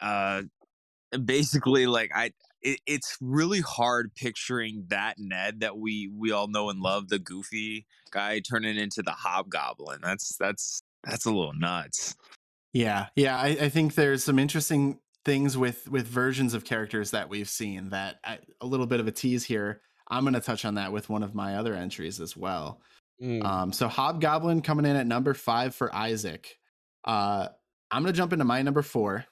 uh basically like I it, it's really hard picturing that Ned that we we all know and love, the goofy guy, turning into the Hobgoblin. That's that's That's a little nuts. Yeah, yeah. I, I think there's some interesting things with with versions of characters that we've seen. That I, a little bit of a tease here. I'm going to touch on that with one of my other entries as well. Mm. Um, so Hobgoblin coming in at number five for Isaac. Uh, I'm gonna jump into my number four,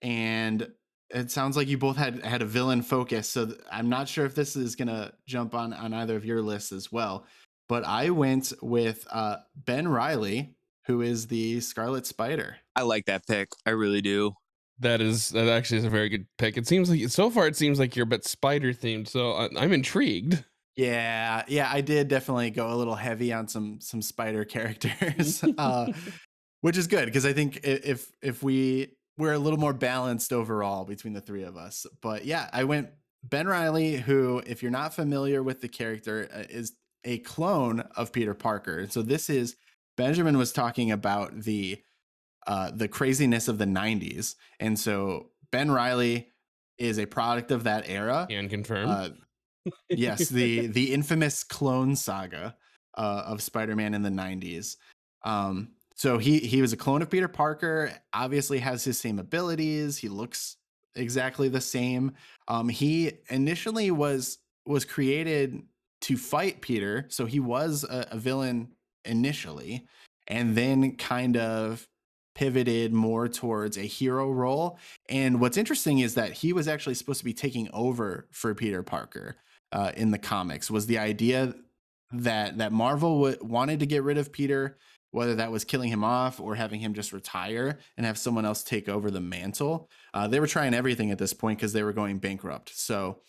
and it sounds like you both had had a villain focus. So th- I'm not sure if this is gonna jump on on either of your lists as well. But I went with uh, Ben Riley, who is the Scarlet Spider. I like that pick. I really do. That is that actually is a very good pick. It seems like so far it seems like you're a bit spider themed, so I, I'm intrigued. Yeah, yeah, I did definitely go a little heavy on some some spider characters, (laughs) uh, (laughs) which is good because I think if if we we're a little more balanced overall between the three of us. But yeah, I went Ben Riley, who, if you're not familiar with the character, uh, is a clone of Peter Parker. So this is Benjamin was talking about the uh, the craziness of the '90s, and so Ben Riley is a product of that era. And confirm. Uh, yes, the the infamous clone saga uh, of Spider-Man in the 90s. Um, so he he was a clone of Peter Parker. Obviously, has his same abilities. He looks exactly the same. Um, he initially was was created to fight Peter, so he was a, a villain initially, and then kind of pivoted more towards a hero role. And what's interesting is that he was actually supposed to be taking over for Peter Parker uh, in the comics. Was the idea that that Marvel w- wanted to get rid of Peter, whether that was killing him off or having him just retire and have someone else take over the mantle. Uh, they were trying everything at this point because they were going bankrupt. So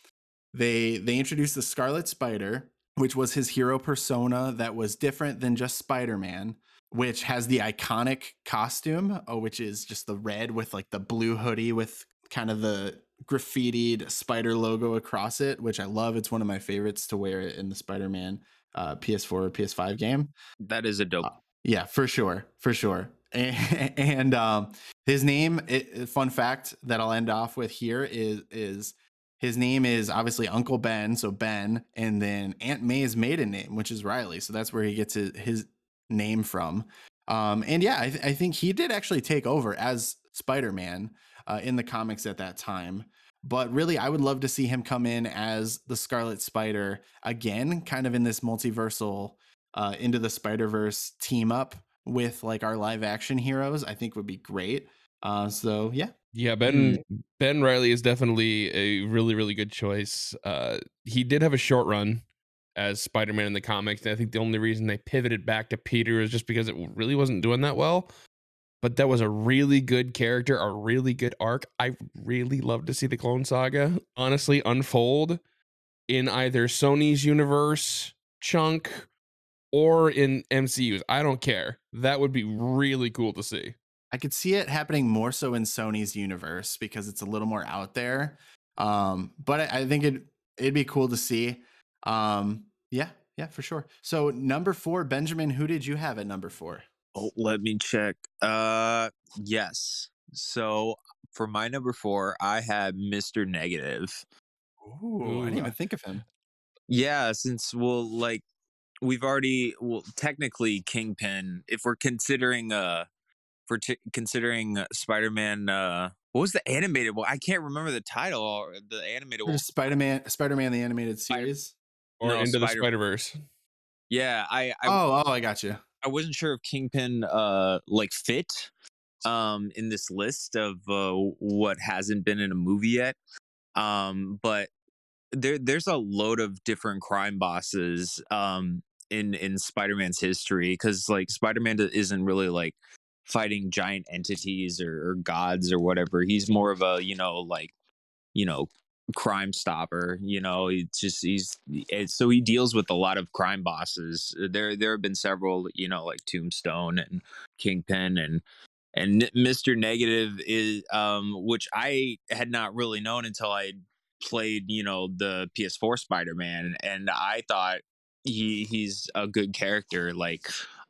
they they introduced the Scarlet Spider, which was his hero persona that was different than just Spider-Man, which has the iconic costume, oh, which is just the red with like the blue hoodie with kind of the graffitied spider logo across it, which I love. It's one of my favorites to wear in the Spider-Man uh, PS4 or PS5 game. That is a dope. Uh, Yeah, for sure, for sure. And, (laughs) and um, his name, it, fun fact that I'll end off with here is is his name is obviously Uncle Ben, so Ben, and then Aunt May's maiden name, which is Riley. So that's where he gets his, his name from. Um, and yeah, I, th- I think he did actually take over as Spider Man uh, in the comics at that time. But really, I would love to see him come in as the Scarlet Spider again, kind of in this multiversal uh, into the Spider Verse team up with like our live action heroes. I think would be great. Uh, so yeah, Yeah, Ben Ben Riley is definitely a really really good choice. Uh, he did have a short run as Spider Man in the comics, and I think the only reason they pivoted back to Peter is just because it really wasn't doing that well. But that was a really good character, a really good arc. I really love to see the Clone Saga honestly unfold in either Sony's universe chunk or in MCU's. I don't care. That would be really cool to see. I could see it happening more so in Sony's universe because it's a little more out there. Um, but I, I think it it'd be cool to see. Um, yeah, yeah, for sure. So number four, Benjamin, who did you have at number four? Oh, let me check. Uh, yes. So for my number four, I had Mr. Negative. Ooh, I didn't even think of him. Yeah, since well, like we've already well, technically Kingpin. If we're considering uh, for t- considering uh, Spider-Man, uh, what was the animated one? I can't remember the title. Or the animated one. Spider Man, Spider Man, the animated Spider- series. Or No, into the Spider- Spider Verse. Yeah, I I, oh, oh, I got you. I wasn't sure if Kingpin uh like fit um in this list of uh, what hasn't been in a movie yet. Um but there there's a load of different crime bosses um in in Spider-Man's history cuz like Spider-Man isn't really like fighting giant entities or, or gods or whatever. He's more of a, you know, like you know, crime stopper you know it's just he's so he deals with a lot of crime bosses Uh, there there have been several you know like tombstone and kingpin and and mr negative is um which i had not really known until i played you know the ps4 spider-man and i thought he he's a good character like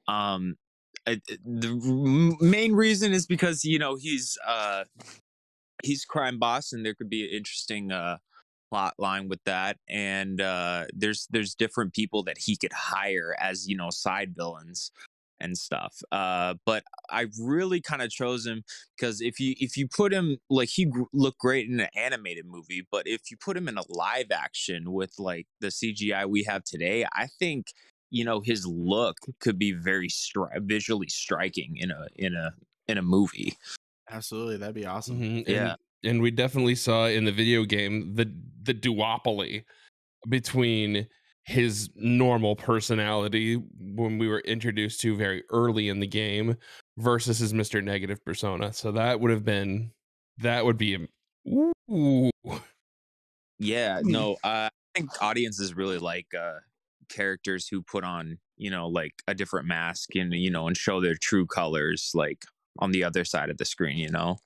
um I- the main reason is because you know he's uh he's crime boss and there could be an interesting uh plot line with that and uh there's there's different people that he could hire as you know side villains and stuff. Uh, but I really kind of chose him because if you if you put him like he gr- looked great in an animated movie, but if you put him in a live action with like the CGI we have today, I think you know his look could be very stri- visually striking in a in a in a movie. Absolutely, that'd be awesome. Mhm, and- Yeah. and we definitely saw in the video game the the duopoly between his normal personality when we were introduced to very early in the game versus his Mr. Negative persona. So that would have been that would be ooh. Yeah, Hmm. no, uh, I think audiences really like uh, characters who put on, you know, like a different mask and you know, and show their true colors, like on the other side of the screen. You know,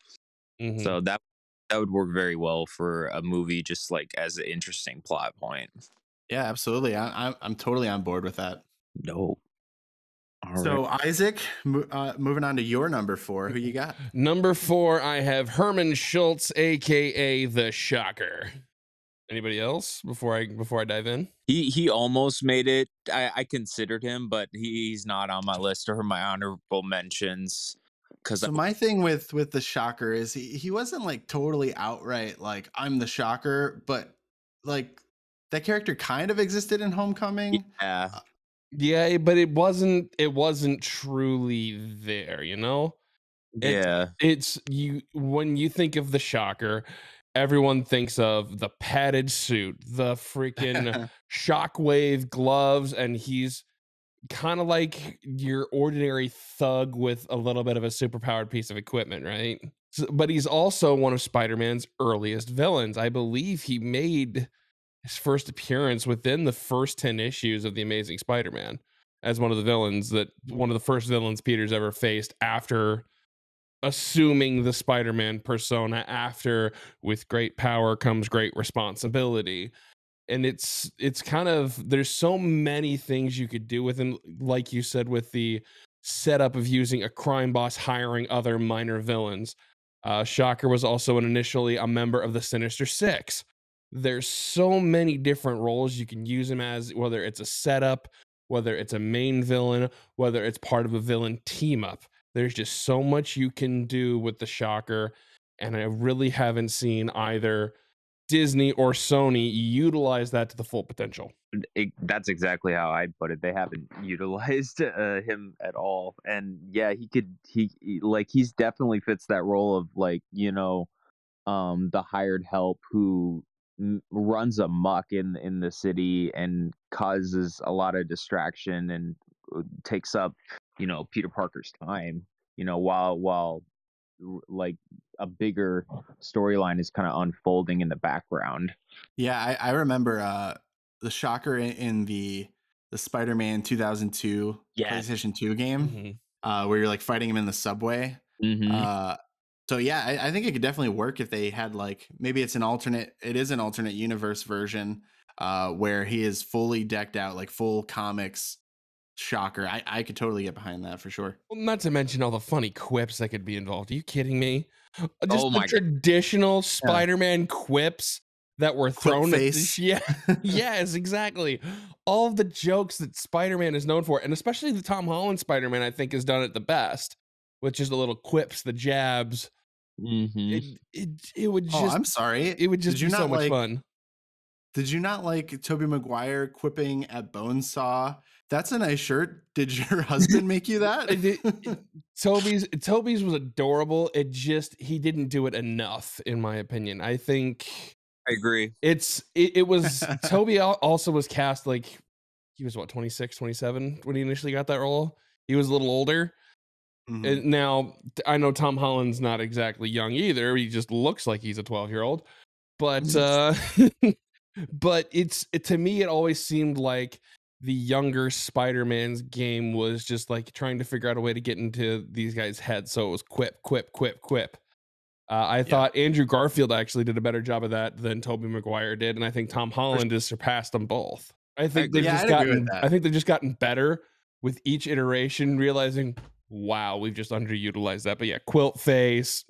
Mhm. so that that would work very well for a movie, just like as an interesting plot point. Yeah, absolutely. I, I'm I'm totally on board with that. No. So Isaac, uh, moving on to your number four, who you got? (laughs) Number four, I have Herman Schultz, aka the Shocker. Anybody else before I before I dive in? he he almost made it. I, I considered him, but he's not on my list or my honorable mentions because So my thing with with the shocker is he, he wasn't like totally outright like I'm the shocker, but like that character kind of existed in Homecoming. yeah, uh, Yeah, but it wasn't it wasn't truly there, you know? It- yeah, It's you when you think of the shocker, everyone thinks of the padded suit, the freaking (laughs) shockwave gloves, and he's kind of like your ordinary thug with a little bit of a superpowered piece of equipment, right? So- but he's also one of Spider-Man's earliest villains. I believe he made his first appearance within the first 10 issues of the Amazing Spider-Man as one of the villains that one of the first villains Peter's ever faced after assuming the Spider-Man persona after with great power comes great responsibility. And it's it's kind of there's so many things you could do with him like you said with the setup of using a crime boss hiring other minor villains. Uh, Shocker was also initially a member of the Sinister Six. There's so many different roles you can use him as, whether it's a setup, whether it's a main villain, whether it's part of a villain team up. There's just so much you can do with the Shocker, and I really haven't seen either Disney or Sony utilize that to the full potential. it, that's exactly how I'd put it. They haven't (laughs) utilized uh, him at all, and yeah, he could. He, he like he's definitely fits that role of like you know, um, the hired help who m- runs amok in in the city and causes a lot of distraction and uh, takes up you know Peter Parker's time. You know, while while like a bigger storyline is kind of unfolding in the background. Yeah, I, I remember uh the shocker in, in the the Spider-Man 2002 Yes. PlayStation 2 game, Mhm. uh, where you're like fighting him in the subway. Mm-hmm. Uh, so yeah, I, I think it could definitely work if they had like maybe it's an alternate. It is an alternate universe version uh, where he is fully decked out, like full comics. Shocker! I, I could totally get behind that for sure. Well, not to mention all the funny quips that could be involved. Are you kidding me? Uh, Just Oh the my God. traditional Spider-Man quips that were Quip thrown at face. the, (laughs) yeah yes exactly all of the jokes that spider-man is known for and especially the tom holland spider-man i think has done it the best which is the little quips the jabs mm-hmm. it, it, it would oh, just I'm sorry. it would just Did you be so much like- fun Did you not like Tobey Maguire quipping at Bonesaw? That's a nice shirt. Did your (laughs) husband make you (laughs) that? (laughs) It- it- tobey's tobey's was adorable it just he didn't do it enough in my opinion i think I agree. it's it, it was toby also was cast like he was what 26 27 when he initially got that role he was a little older Mhm. Now I know Tom Holland's not exactly young either. He just looks like he's a 12 year old. But uh (laughs) but it's it, to me it always seemed like the younger Spider-Man's game was just like trying to figure out a way to get into these guys' heads. So it was quip, quip, quip, quip. Uh, I thought Andrew Garfield actually did a better job of that than Tobey Maguire did, and I think Tom Holland has surpassed them both. I think agree. they've Yeah, just gotten. I think they've just gotten better with each iteration, realizing, wow, we've just underutilized that. But yeah, quilt face,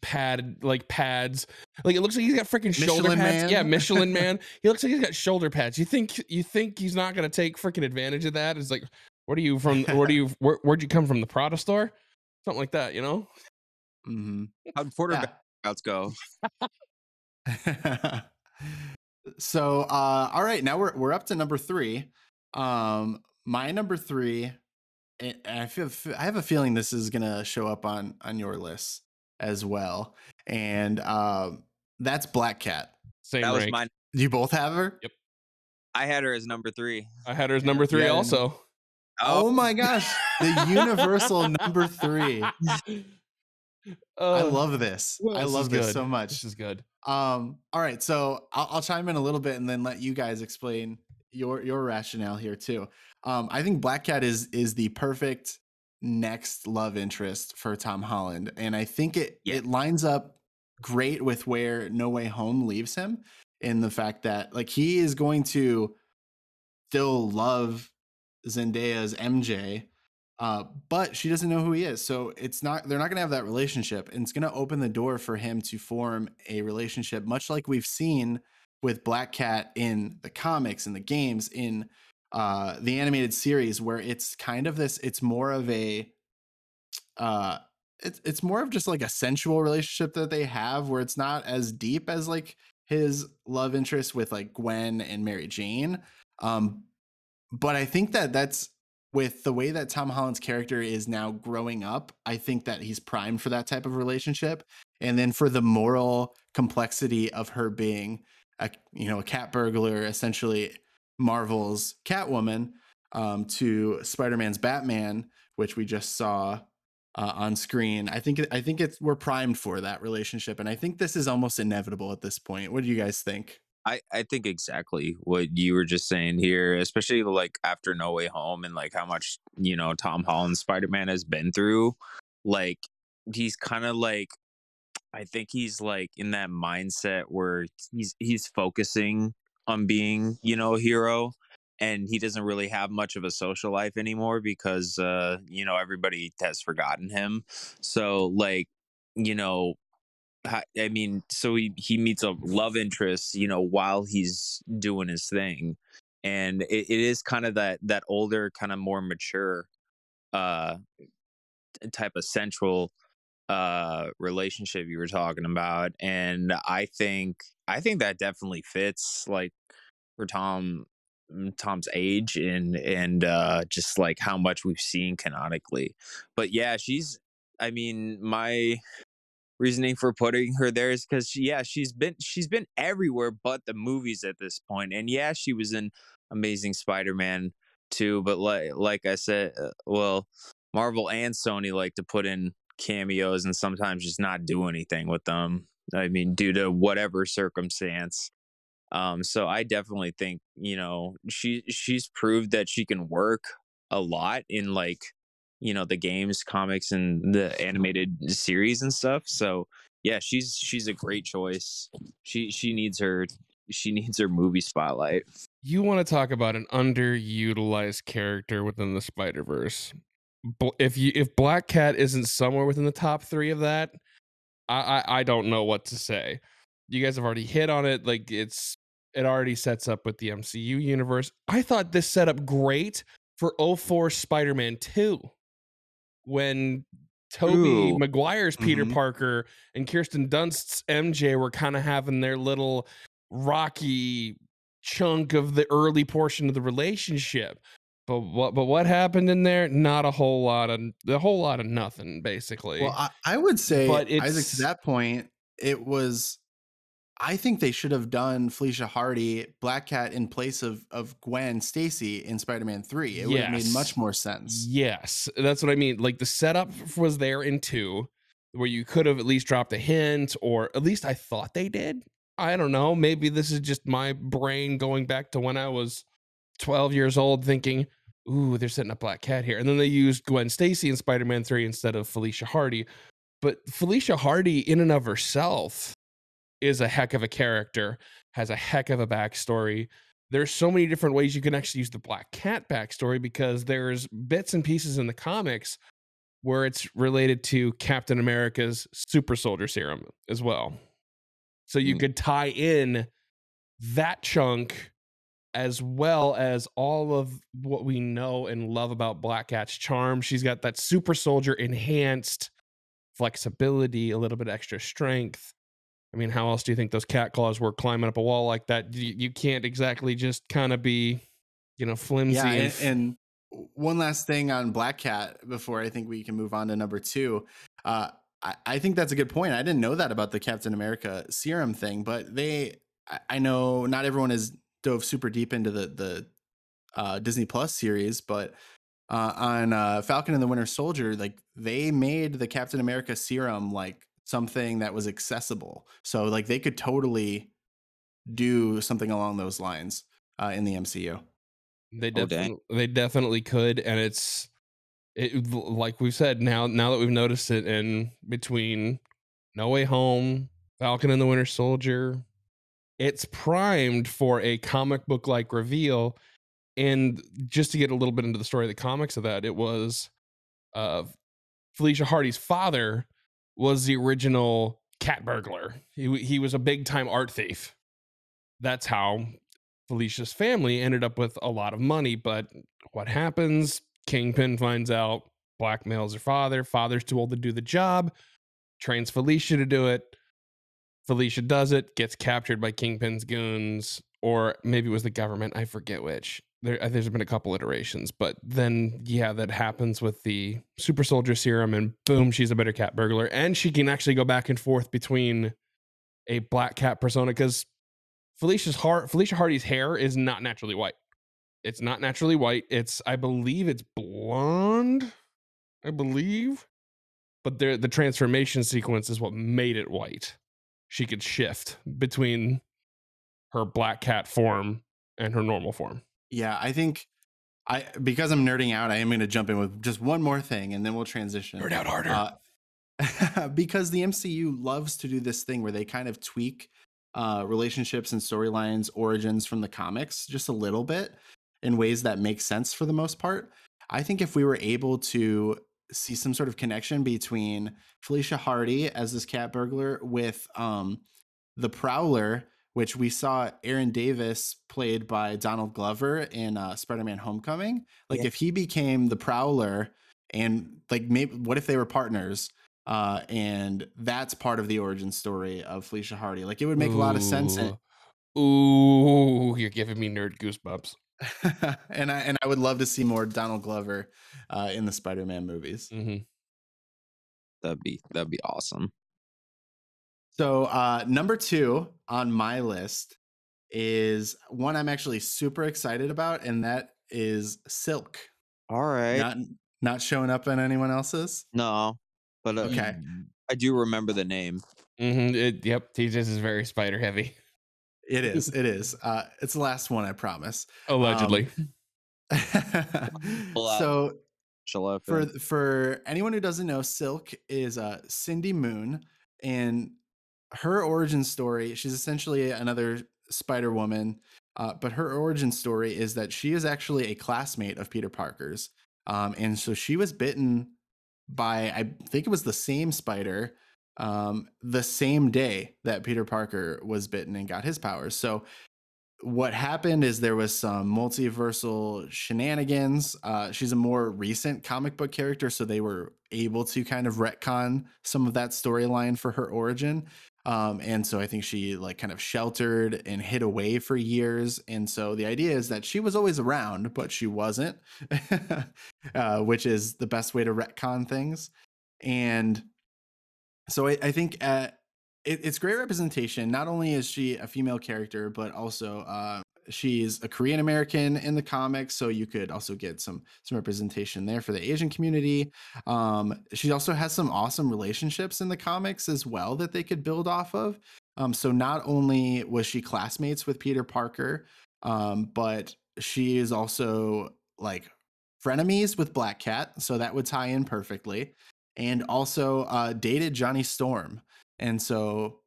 pad like pads, like it looks like he's got freaking shoulder pads. Yeah, Michelin (laughs) man. He looks like he's got shoulder pads. You think you think he's not gonna take freaking advantage of that? It's like, What are you from? Where do you? (laughs) Where, where'd you come from? The Prada store? Something like that, you know? Mm-hmm. How'd quarterback outs go? (laughs) so uh all right now we're we're up to number three um my number three and i feel i have a feeling this is gonna show up on on your list as well and um that's black cat Same That was rank. mine. you both have her Yep. I had her as number three. I had her as number three Yeah, also. oh my gosh the universal number three (laughs) i Uh, love this i this is love this good. so much This is good. Um, all right, so I'll, I'll chime in a little bit and then let you guys explain your your rationale here too. Um, I think Black Cat is is the perfect next love interest for Tom Holland, and I think it Yeah. it lines up great with where No Way Home leaves him in the fact that like he is going to still love Zendaya's MJ, uh, but she doesn't know who he is. So it's not they're not gonna have that relationship, and it's gonna open the door for him to form a relationship, much like we've seen with Black Cat in the comics, in the games, in uh, the animated series, where it's kind of this. It's more of a uh it's it's more of just like a sensual relationship that they have where it's not as deep as like his love interest with like Gwen and Mary Jane. Um but I think that that's with the way that Tom Holland's character is now growing up, I think that he's primed for that type of relationship. And then for the moral complexity of her being a you know a cat burglar, essentially Marvel's Catwoman, um, to Spider-Man's Batman, which we just saw uh, on screen. I think I think it's we're primed for that relationship, and I think this is almost inevitable at this point. What do you guys think? I, I think exactly what you were just saying here, especially like after No Way Home and like how much, you know, Tom Holland Spider Man has been through. Like, he's kind of like, I think he's like in that mindset where he's he's focusing on being, you know, a hero and he doesn't really have much of a social life anymore because uh, you know, everybody has forgotten him. So like, you know, I mean, so he he meets a love interest, you know, while he's doing his thing, and it, it is kind of that that older, kind of more mature, uh, type of central uh relationship you were talking about, and I think I think that definitely fits like for Tom mm, Tom's age and and uh just like how much we've seen canonically. But yeah, she's I mean, my reasoning for putting her there is because she yeah she's been she's been everywhere but the movies at this point and yeah she was in amazing spider-man too but like like i said uh, well marvel and sony like to put in cameos and sometimes just not do anything with them i mean due to whatever circumstance. Um so i definitely think you know she she's proved that she can work a lot in like you know the games comics and the animated series and stuff. So yeah she's she's a great choice. She she needs her she needs her movie spotlight. You want to talk about an underutilized character within the Spider Verse? If you if Black Cat isn't somewhere within the top three of that, I, I I don't know what to say. You guys have already hit on it. Like it's it already sets up with the MCU universe. I thought this set up great for 04 Spider-Man 2 when Tobey Ooh. Maguire's Peter Mhm. Parker and Kirsten Dunst's MJ were kind of having their little rocky chunk of the early portion of the relationship. But what but what happened in there? Not a whole lot of a whole lot of nothing, basically. Well, I, I would say, But Isaac, to that point, it was. I think they should have done Felicia Hardy, Black Cat, in place of of Gwen Stacy in Spider Man Three. It would have made much more sense. Yes, that's what I mean. Like the setup was there in two, where you could have at least dropped a hint, or at least I thought they did. I don't know. Maybe this is just my brain going back to when I was 12 years old, thinking, "Ooh, they're setting up Black Cat here," and then they used Gwen Stacy in Spider Man Three instead of Felicia Hardy. But Felicia Hardy, in and of herself, is a heck of a character, has a heck of a backstory. There's so many different ways you can actually use the Black Cat backstory because there's bits and pieces in the comics where it's related to Captain America's super soldier serum as well. So you Mm. could tie in that chunk as well as all of what we know and love about Black Cat's charm. She's got that super soldier enhanced flexibility, a little bit extra strength. I mean, how else do you think those cat claws were climbing up a wall like that? You, you can't exactly just kind of be, you know, flimsy. Yeah, and and, one last thing on Black Cat before I think we can move on to number two. Uh, I, I think that's a good point. I didn't know that about the Captain America serum thing, but they, I, know not everyone has dove super deep into the the uh, Disney Plus series, but uh, on uh, Falcon and the Winter Soldier, like they made the Captain America serum like something that was accessible. So like they could totally do something along those lines uh, in the MCU. They Oh, definitely they definitely could, and it's it like we've said now. Now that we've noticed it in between No Way Home, Falcon and the Winter Soldier, it's primed for a comic book like reveal. And just to get a little bit into the story of the comics of that, it was uh, Felicia Hardy's father was the original cat burglar. He he was a big time art thief. That's how Felicia's family ended up with a lot of money. But what happens? Kingpin finds out, blackmails her father. Father's too old to do the job, trains Felicia to do it. Felicia does it, gets captured by Kingpin's goons, or maybe it was the government. I forget which. There, uh, there's been a couple iterations, but then yeah, that happens with the super soldier serum, and boom, she's a better cat burglar, and she can actually go back and forth between a black cat persona because Felicia's heart, Felicia Hardy's hair is not naturally white. It's not naturally white. It's, I believe, it's blonde. I believe, but there, the transformation sequence is what made it white. She could shift between her black cat form and her normal form. Yeah, I think I because I'm nerding out, I am going to jump in with just one more thing, and then we'll transition. Nerd out harder. Uh, (laughs) because the MCU loves to do this thing where they kind of tweak uh, relationships and storylines, origins from the comics just a little bit in ways that make sense for the most part. I think if we were able to see some sort of connection between Felicia Hardy as this cat burglar with um, the Prowler, which we saw Aaron Davis played by Donald Glover in uh, Spider-Man: Homecoming. Like Yeah. if he became the Prowler, and like maybe what if they were partners? Uh, and that's part of the origin story of Felicia Hardy. Like it would make a lot of sense. Ooh. Ooh, you're giving me nerd goosebumps. (laughs) and I and I would love to see more Donald Glover uh, in the Spider-Man movies. hmm That'd be that'd be awesome. So uh, number two on my list is one I'm actually super excited about, and that is Silk. All right. Not not showing up on anyone else's. no, but uh, Okay. I do remember the name. hmm It, yep, TJ's is very spider heavy, It is. (laughs) It is. Uh, it's the last one, I promise. allegedly. (laughs) Pull out. so Shall I? for for anyone who doesn't know, Silk is uh, Cindy Moon, and her origin story. She's essentially another Spider Woman, uh, but her origin story is that she is actually a classmate of Peter Parker's, um, and so she was bitten by I think it was the same spider um, the same day that Peter Parker was bitten and got his powers. So what happened is there was some multiversal shenanigans. Uh, she's a more recent comic book character, so they were able to kind of retcon some of that storyline for her origin. Um, and so I think she like kind of sheltered and hid away for years. And so the idea is that she was always around, but she wasn't, (laughs) uh, which is the best way to retcon things. And so I, I think uh, it, it's great representation. Not only is she a female character, but also uh, she's a Korean American in the comics, so you could also get some some representation there for the Asian community. Um, she also has some awesome relationships in the comics as well that they could build off of. Um, so not only was she classmates with Peter Parker, um, but she is also like frenemies with Black Cat, so that would tie in perfectly. And also uh, dated Johnny Storm, and so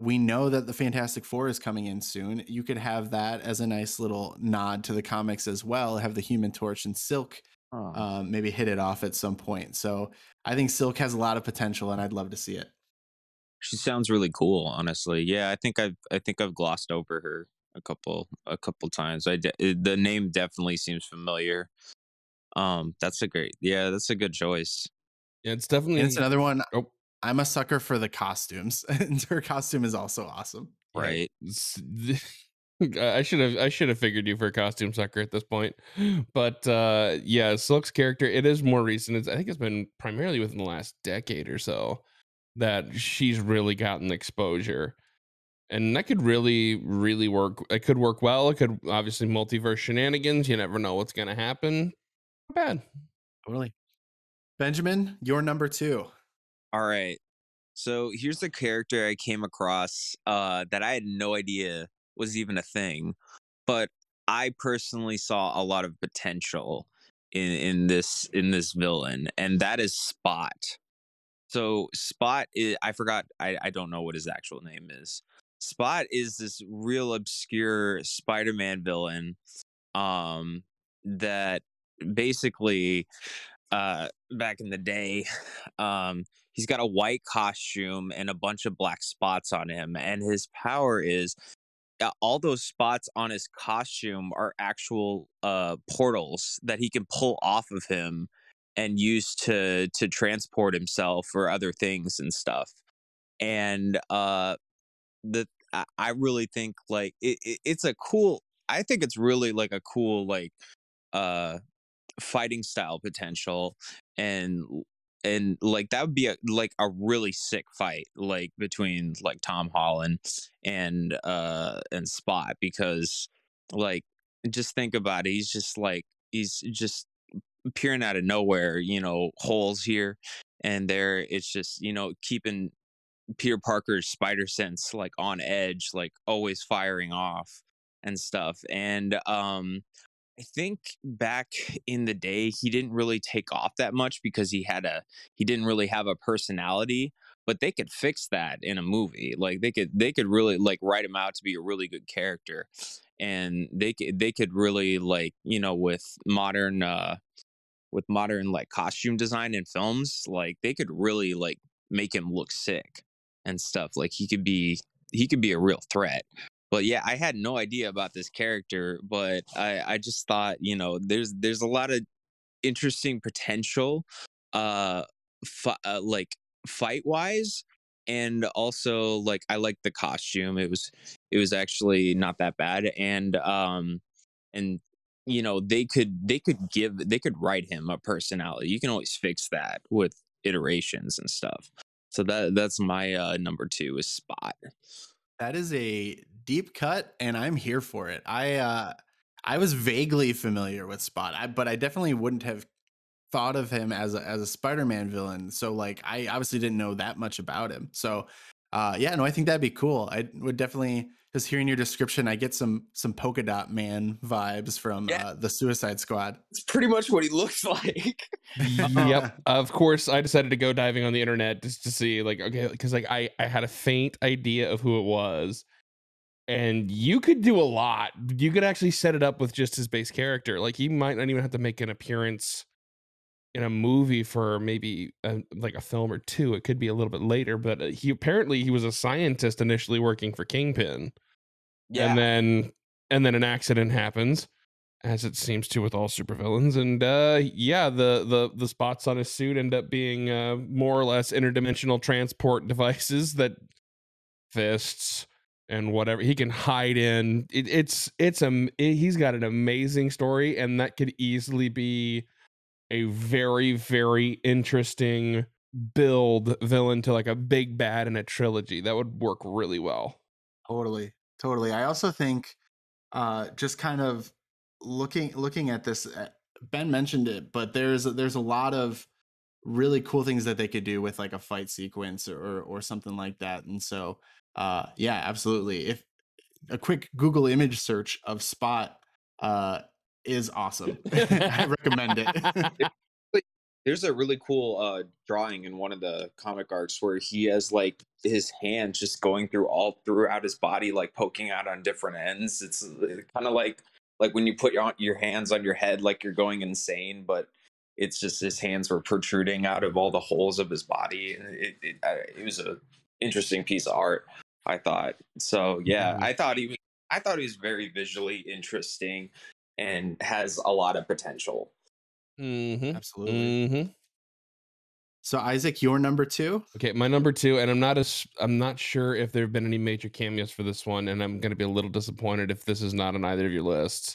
we know that the Fantastic Four is coming in soon. You could have that as a nice little nod to the comics as well. Have the Human Torch and Silk Oh, um, maybe hit it off at some point. So I think Silk has a lot of potential, and I'd love to see it. she sounds really cool. Honestly, yeah. I think I've I think I've glossed over her a couple a couple times. I de- the name definitely seems familiar. Um, that's a great, yeah, that's a good choice. Yeah, it's definitely And it's another one. Oh. I'm a sucker for the costumes, (laughs) and her costume is also awesome. Right. (laughs) I should have I should have figured you for a costume sucker at this point. But uh yeah, Silk's character, it is more recent. It's, I think it's been primarily within the last decade or so that she's really gotten exposure. And that could really, really work. It could work well. It could obviously multiverse shenanigans. You never know what's gonna happen. Not bad. Totally. Benjamin, you're number two. All right. So here's the character I came across uh, that I had no idea was even a thing, but I personally saw a lot of potential in in this in this villain, and that is Spot. So Spot is I forgot I, I don't know what his actual name is. Spot is this real obscure Spider-Man villain um that basically uh back in the day um he's got a white costume and a bunch of black spots on him and his power is uh, all those spots on his costume are actual uh portals that he can pull off of him and use to to transport himself or other things and stuff. And uh the I- really think like it, it it's a cool i think it's really like a cool like uh fighting style potential and and like that would be a like a really sick fight like between like Tom Holland and uh and Spot because like just think about it he's just like he's just appearing out of nowhere you know holes here and there it's just you know keeping Peter Parker's spider sense like on edge like always firing off and stuff and um I think back in the day he didn't really take off that much because he had a he didn't really have a personality but they could fix that in a movie like they could they could really like write him out to be a really good character and they could they could really like you know with modern uh with modern like costume design in films like they could really like make him look sick and stuff like he could be he could be a real threat but yeah i had no idea about this character but i i just thought you know there's there's a lot of interesting potential uh, fi- uh like fight wise and also like i liked the costume it was it was actually not that bad and um and you know they could they could give they could write him a personality you can always fix that with iterations and stuff so that that's my uh number two is spot. That is a deep cut, and I'm here for it. I uh, I was vaguely familiar with Spot, I, but I definitely wouldn't have thought of him as a, as a Spider-Man villain. So like, I obviously didn't know that much about him. So uh, yeah, no, I think that'd be cool. I would definitely just hearing your description, I get some some polka dot man vibes from Yeah. uh, the Suicide Squad. it's pretty much what he (laughs) looks like yep. (laughs) Of course, I decided to go diving on the internet just to see, like, okay, because like I I had a faint idea of who it was, and you could do a lot. You could actually set it up with just his base character. Like he might not even have to make an appearance in a movie for maybe a, like a film or two. It could be a little bit later, but uh, he apparently he was a scientist initially working for Kingpin yeah and then and then an accident happens as it seems to with all supervillains and uh yeah the the the spots on his suit end up being uh more or less interdimensional transport (laughs) devices that fists and whatever he can hide in it, it's it's a he's got an amazing story and that could easily be a very very interesting build villain to like a big bad in a trilogy that would work really well Totally, totally. I also think, uh, just kind of looking looking at this, uh, Ben mentioned it, but there's there's a lot of really cool things that they could do with like a fight sequence or or something like that. And so, uh, yeah, absolutely. If a quick Google image search of Spot, uh, is awesome. (laughs) I recommend it. (laughs) (laughs) there's a really cool uh drawing in one of the comic arcs where he has like his hands just going through all throughout his body like poking out on different ends it's kind of like like when you put your your hands on your head like you're going insane but it's just his hands were protruding out of all the holes of his body it it, it was a interesting piece of art i thought so yeah Mhm. i thought he was I thought he was very visually interesting and has a lot of potential. Mm-hmm. Absolutely. Mm-hmm. So Isaac, your number two. Okay, my number two, and I'm not as I'm not sure if there have been any major cameos for this one, and I'm gonna be a little disappointed if this is not on either of your lists.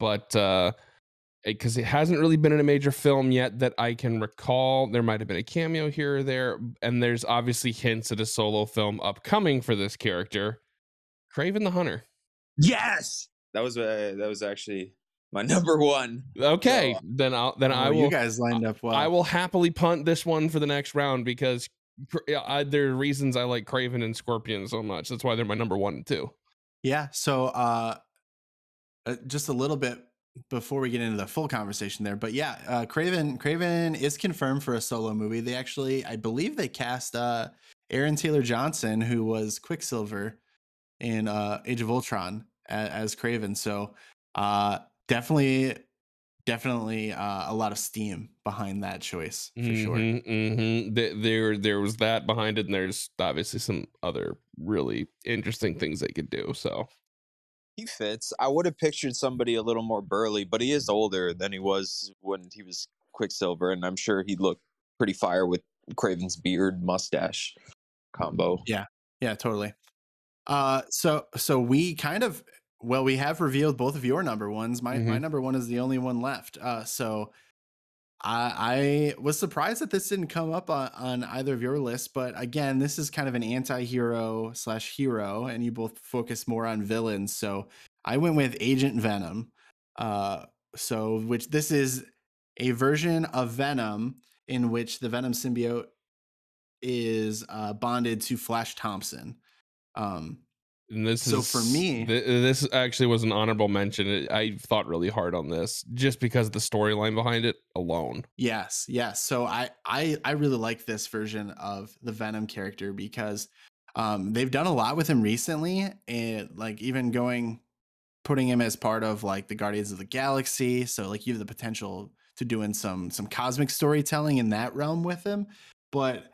But uh because it hasn't really been in a major film yet that I can recall. There might have been a cameo here or there, and there's obviously hints at a solo film upcoming for this character, Kraven the Hunter. Yes, that was uh, that was actually my (laughs) number one. Okay, So- then I'll then I Oh, will You guys lined up well. I will happily punt this one for the next round because I, there are reasons I like Kraven and Scorpion so much. That's why they're my number one and two. Yeah. So, uh, uh, just a little bit before we get into the full conversation there, but yeah, uh, Kraven Kraven is confirmed for a solo movie. They actually, I believe, they cast uh, Aaron Taylor Johnson, who was Quicksilver in uh, Age of Ultron, as, as Kraven. So, uh, definitely, definitely uh, a lot of steam behind that choice for sure. hmm There, there was that behind it, and there's obviously some other really interesting things they could do. So He fits. I would have pictured somebody a little more burly, but he is older than he was when he was Quicksilver, and I'm sure he'd look pretty fire with Kraven's beard mustache combo. Yeah, yeah, totally. Uh, so so we kind of well, we have revealed both of your number ones. My my Mhm. number one is the only one left. Uh, so I I was surprised that this didn't come up on, on either of your lists, but again, this is kind of an anti-hero slash hero, and you both focus more on villains. So I went with Agent Venom. Uh, so which this is a version of Venom in which the Venom symbiote is uh, bonded to Flash Thompson. Um, and this So is for me- th- this actually was an honorable mention. I thought really hard on this just because of the storyline behind it alone. yes, yes. So I I I really like this version of the Venom character because um, they've done a lot with him recently, and like even going putting him as part of like the Guardians of the Galaxy. So like you have the potential to doing some some cosmic storytelling in that realm with him. But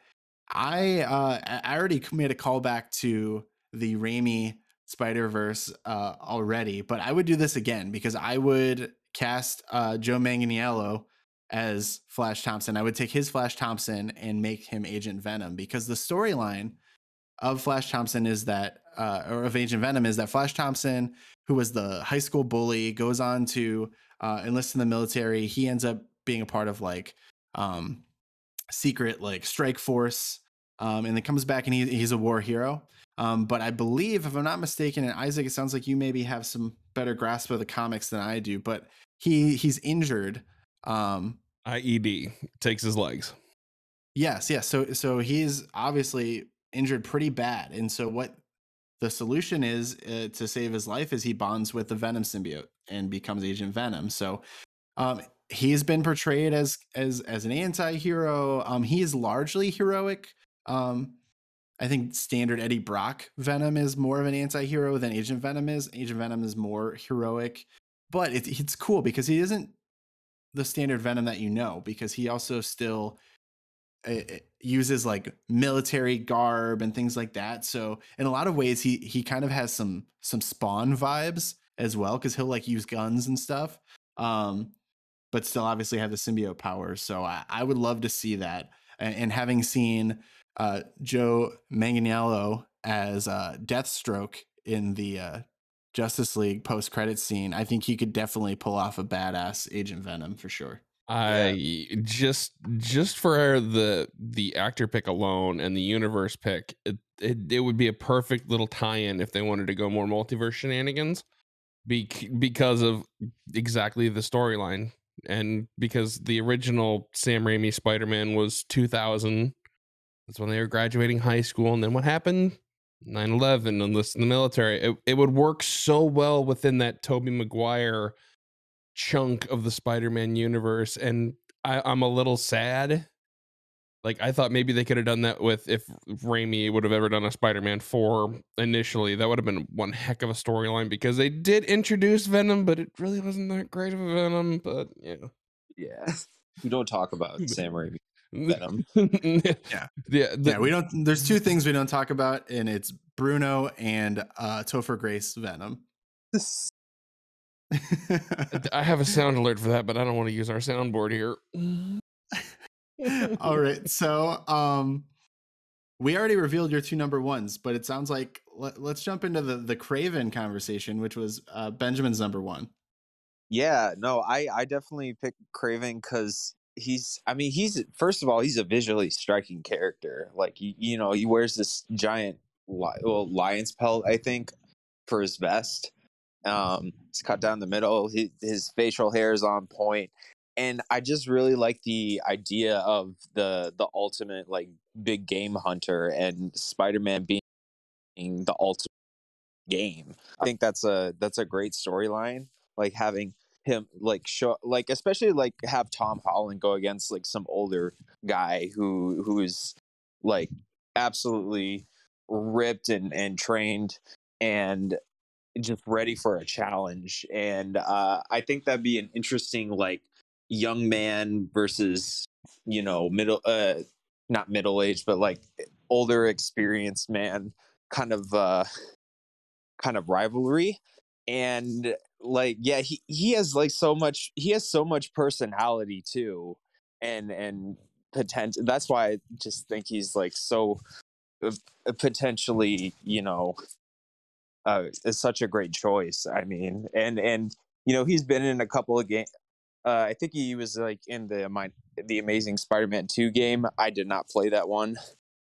I uh I I already made a callback to the Raimi Spider Verse uh already, but I would do this again because I would cast uh Joe Manganiello as Flash Thompson. I would take his Flash Thompson and make him Agent Venom because the storyline of Flash Thompson is that uh or of Agent Venom is that Flash Thompson, who was the high school bully, goes on to uh enlist in the military. He ends up being a part of like um secret like strike force um and then comes back and he, he's a war hero um but i believe if i'm not mistaken and isaac it sounds like you maybe have some better grasp of the comics than i do but he he's injured um IED takes his legs. yes yes. So so he's obviously injured pretty bad. And so what the solution is uh, to save his life is he bonds with the venom symbiote and becomes agent venom. So um he's been portrayed as as as an anti-hero. Um he is largely heroic. Um i think standard eddie brock venom is more of an anti-hero than agent venom is agent venom is more heroic but it, it's cool because he isn't the standard venom that you know because he also still uh, uh, uses like military garb and things like that so in a lot of ways he he kind of has some some spawn vibes as well because he'll like use guns and stuff um but still obviously have the symbiote powers. So I, I would love to see that. And having seen uh, Joe Manganiello as uh, Deathstroke in the uh, Justice League post credit scene, I think he could definitely pull off a badass Agent Venom for sure. I just just for the the actor pick alone and the universe pick, it, it it would be a perfect little tie-in if they wanted to go more multiverse shenanigans, bec- because of exactly the storyline and because the original Sam Raimi Spider-Man was 2000. That's when they were graduating high school, and then what happened? 9/11 enlisted in the military. It it would work so well within that Tobey Maguire chunk of the Spider-Man universe, and I, I'm a little sad. Like I thought maybe they could have done that with if Raimi would have ever done a Spider-Man 4 initially. That would have been one heck of a storyline because they did introduce Venom, but it really wasn't that great of a Venom. But yeah. Yeah. (laughs) We don't talk about (laughs) Sam Raimi. Venom. (laughs) yeah. Yeah. Yeah. the- yeah, we don't. There's two things we don't talk about, and it's Bruno and uh, Topher Grace Venom. (laughs) I have a sound alert for that, but I don't want to use our soundboard here. (laughs) All right. So, um, we already revealed your two number ones, but it sounds like let, us jump into the the Kraven conversation, which was uh, Benjamin's number one. Yeah, no, I I definitely pick Kraven because he's I mean he's first of all he's a visually striking character. Like you, you know he wears this giant li- well, lion's pelt I think for his vest. Um, it's cut down the middle. He, his facial hair is on point, and I just really like the idea of the the ultimate like big game hunter and Spider Man being the ultimate game. I think that's a that's a great storyline. Like having him like show like especially like have Tom Holland go against like some older guy who who's like absolutely ripped and and trained and just ready for a challenge. And uh I think that'd be an interesting like young man versus you know middle uh not middle aged but like older experienced man kind of uh kind of rivalry and like yeah he he has like so much he has so much personality too and and potential that's why i just think he's like so uh, potentially you know uh is such a great choice i mean and and you know he's been in a couple of games uh, I think he was like in the my the Amazing Spider-Man 2 game. I did not play that one.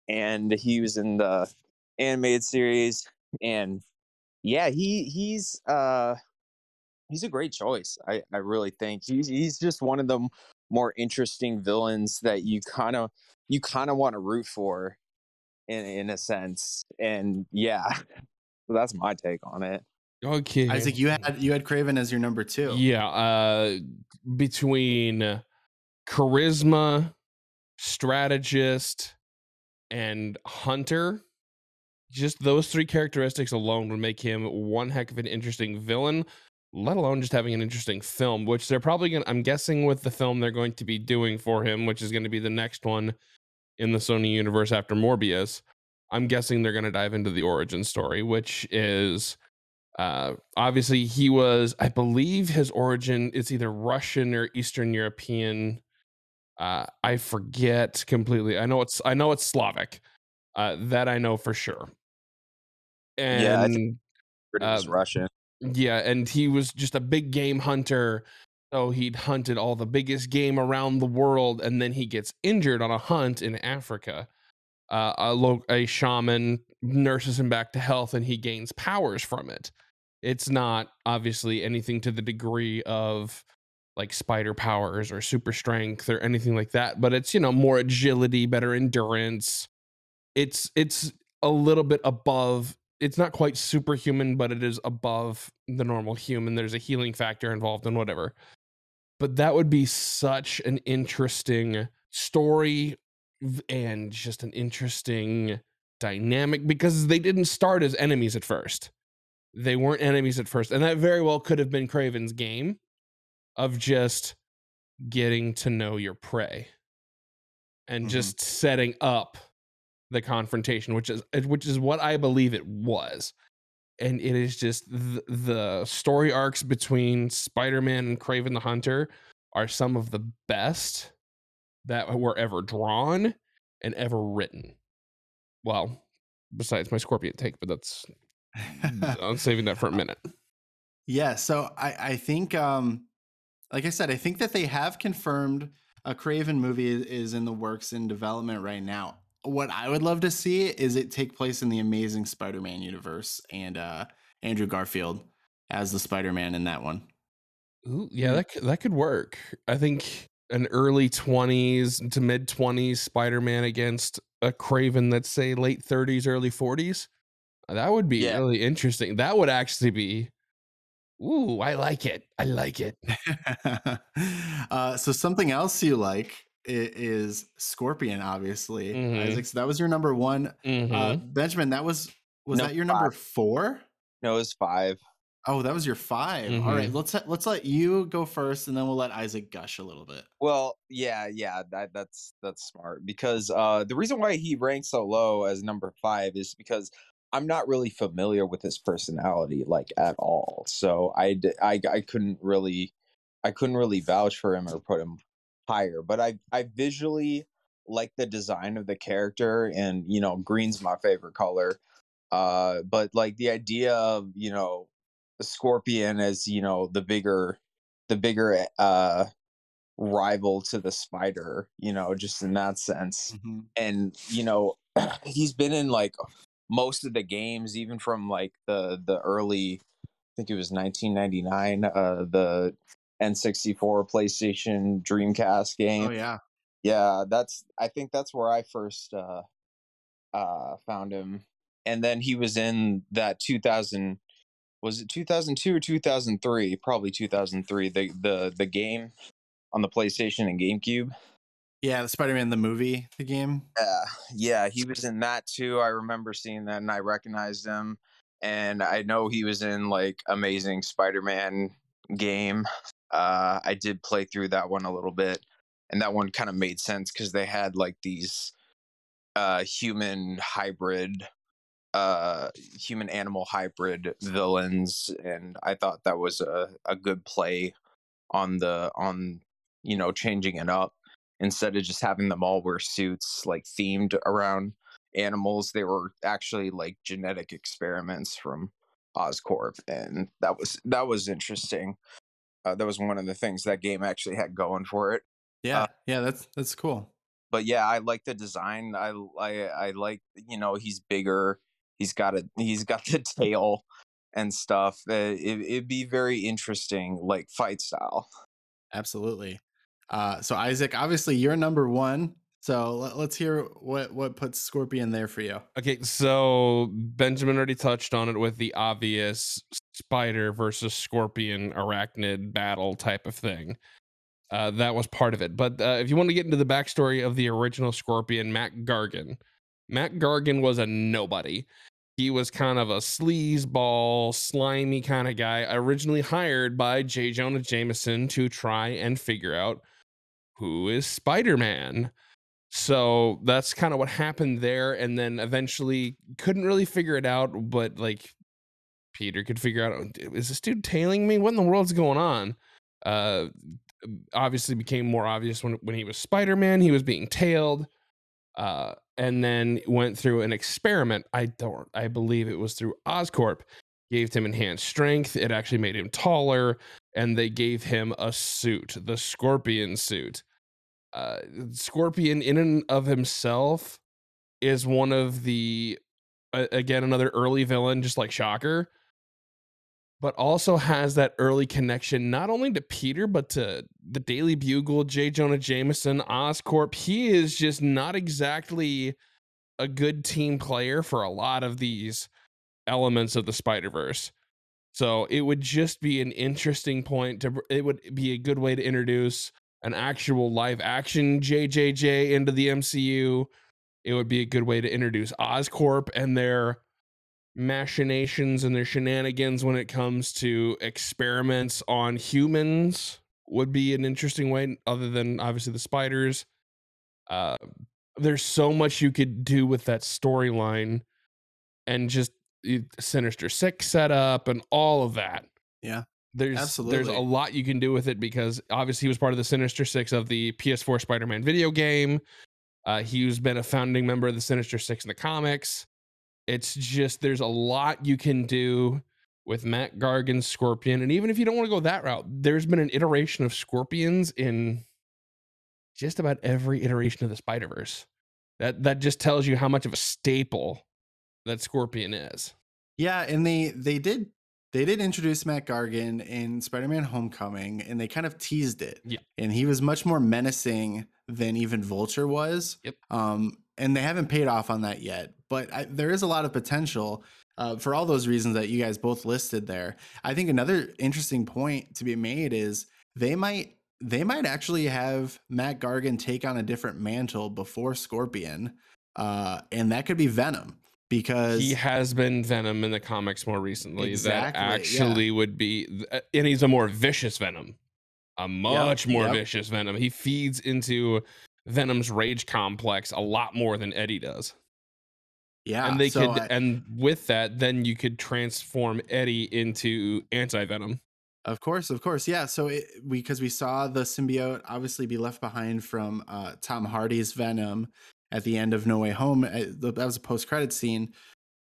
And he was in the animated series and yeah, he he's uh he's a great choice. I I really think he's he's just one of the more interesting villains that you kind of you kind of want to root for in in a sense. And yeah, (laughs) so that's my take on it. Okay, Isaac, you had you had Kraven as your number two. Yeah, uh, between charisma, strategist, and hunter, just those three characteristics alone would make him one heck of an interesting villain let alone just having an interesting film which they're probably going to i'm guessing with the film they're going to be doing for him which is going to be the next one in the sony universe after morbius i'm guessing they're going to dive into the origin story which is uh, obviously he was i believe his origin is either russian or eastern european. Uh, i forget completely. I know it's i know it's slavic uh, that i know for sure and yeah, I think uh, Russian. Yeah, and he was just a big game hunter. So he'd hunted all the biggest game around the world, and then he gets injured on a hunt in Africa. Uh, a, lo- a shaman nurses him back to health, and he gains powers from it. It's not obviously anything to the degree of like spider powers or super strength or anything like that, but it's you know more agility, better endurance. It's it's a little bit above it's not quite superhuman, but it is above the normal human. There's a healing factor involved and whatever. But that would be such an interesting story and just an interesting dynamic because they didn't start as enemies at first. They weren't enemies at first. And that very well could have been Kraven's game of just getting to know your prey and mm-hmm. just setting up the confrontation, which is eh, which is what I believe it was. And it is just the, the story arcs between Spider-Man and Kraven the Hunter are some of the best that were ever drawn and ever written. Well, besides my Scorpion take, but that's (laughs) I'm saving that for a minute. Yeah, so I I think um like I said, I think that they have confirmed a Kraven movie is in the works in development right now what I would love to see is it take place in the Amazing Spider-Man universe and uh, Andrew Garfield as the Spider-Man in that one. Ooh, yeah, that could, that could work. I think an early 20s to mid 20s Spider-Man against a Kraven that's say late 30s, early 40s. That would be yeah. really interesting. That would actually be Ooh, I like it. I like it. (laughs) uh, so something else you like is Scorpion, obviously. Mm-hmm. Isaac, so that was your number one. Uh, mm-hmm. Uh, Benjamin, that was was no, that your five. number four? No, it was five. Oh, that was your 5 mm-hmm. All right, mm-hmm. let's let's let you go first, and then we'll let Isaac gush a little bit. Well, yeah, yeah, that that's that's smart because uh, the reason why he ranks so low as number five is because I'm not really familiar with his personality like at all. So I, I, I couldn't really I couldn't really vouch for him or put him higher. But I I visually like the design of the character and you know green's my favorite color. Uh but like the idea of, you know, Scorpion as, you know, the bigger the bigger uh rival to the spider, you know, just in that sense. Mhm. And you know, (clears throat) he's been in like most of the games, even from like the the early, I think it was 1999, uh, the N64, PlayStation, Dreamcast game. Oh yeah. Yeah, that's I think that's where I first uh uh found him. And then he was in that 2000 was it 2002 or 2003? Probably 2003. The the the game on the PlayStation and GameCube. Yeah, the Spider-Man the movie, the game. Yeah, yeah, he was in that too. I remember seeing that and I recognized him. And I know he was in like Amazing Spider-Man game. Uh I did play through that one a little bit. And that one kind of made sense because they had like these uh human hybrid uh human animal hybrid villains and I thought that was a, a good play on the on you know changing it up instead of just having them all wear suits like themed around animals they were actually like genetic experiments from oscorp and that was that was interesting uh, that was one of the things that game actually had going for it Yeah, Uh, yeah, that's that's cool. but yeah i like the design i i i like you know he's bigger he's got a he's got (laughs) the tail and stuff uh, it, it'd be very interesting like fight style Absolutely. Uh, so Isaac, obviously you're number one. So let, let's hear what what puts Scorpion there for you. Okay, so Benjamin already touched on it with the obvious spider versus scorpion arachnid battle type of thing. Uh, that was part of it. But uh, if you want to get into the backstory of the original scorpion, Matt Gargan, Matt Gargan was a nobody. He was kind of a sleazeball, slimy kind of guy, originally hired by J. Jonah Jameson to try and figure out who is Spider Man. So that's kind of what happened there. And then eventually couldn't really figure it out, but like Peter could figure out "Oh, is this dude tailing me? What in the world's going on? Uh obviously became more obvious when when he was Spider-Man, he was being tailed. Uh and then went through an experiment. I don't I believe it was through Oscorp. Gave him enhanced strength. It actually made him taller, and they gave him a suit, the Scorpion suit uh, Scorpion in and of himself is one of the again another early villain, just like Shocker, but also has that early connection not only to Peter but to the Daily Bugle, J. Jonah Jameson, Oscorp. He is just not exactly a good team player for a lot of these elements of the Spider Verse. So it would just be an interesting point to. It would be a good way to introduce an actual live action JJJ into the MCU. It would be a good way to introduce Oscorp and their machinations and their shenanigans when it comes to experiments on humans would be an interesting way other than obviously the spiders uh there's so much you could do with that storyline and just it- sinister six setup and all of that Yeah, there's there's a lot you can do with it because obviously he was part of the Sinister Six of the PS4 Spider-Man video game. Uh, he's been a founding member of the Sinister Six in the comics. It's just there's a lot you can do with Matt Gargan's Scorpion, and even if you don't want to go that route, there's been an iteration of Scorpions in just about every iteration of the Spider Verse. That that just tells you how much of a staple that Scorpion is. yeah, and they they did they did introduce Matt Gargan in Spider-Man: Homecoming, and they kind of teased it. Yeah. and he was much more menacing than even Vulture was. Yep. Um, and they haven't paid off on that yet, but I, there is a lot of potential. Uh, for all those reasons that you guys both listed there, I think another interesting point to be made is they might they might actually have Matt Gargan take on a different mantle before Scorpion, uh, and that could be Venom because he has been Venom in the comics more recently. Exactly, that yeah. actually would be, uh, and he's a more vicious Venom, a much more yep. vicious Venom. He feeds into Venom's rage complex a lot more than Eddie does. Yeah, and they so could I- and with that then you could transform eddie into anti-venom Of course, of course, yeah. So it, we because we saw the symbiote obviously be left behind from uh, Tom Hardy's Venom at the end of No Way Home. uh, That was a post credit scene.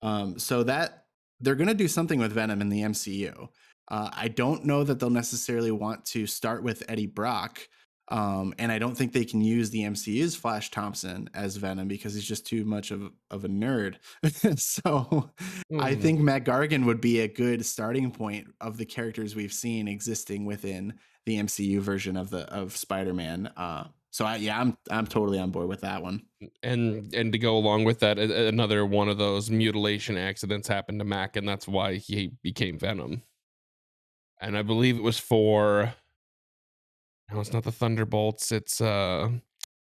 Um, so that they're gonna do something with Venom in the MCU. Uh, I don't know that they'll necessarily want to start with Eddie Brock. Um, and I don't think they can use the MCU's Flash Thompson as Venom because he's just too much of, of a nerd. (laughs) so I Hmm. think Matt Gargan would be a good starting point of the characters we've seen existing within the MCU version of the of Spider-Man. Uh, so I, yeah, I'm I'm totally on board with that one. and and to go along with that another one of those mutilation accidents happened to mac and that's why he became venom. And i believe it was for no it's not the thunderbolts it's uh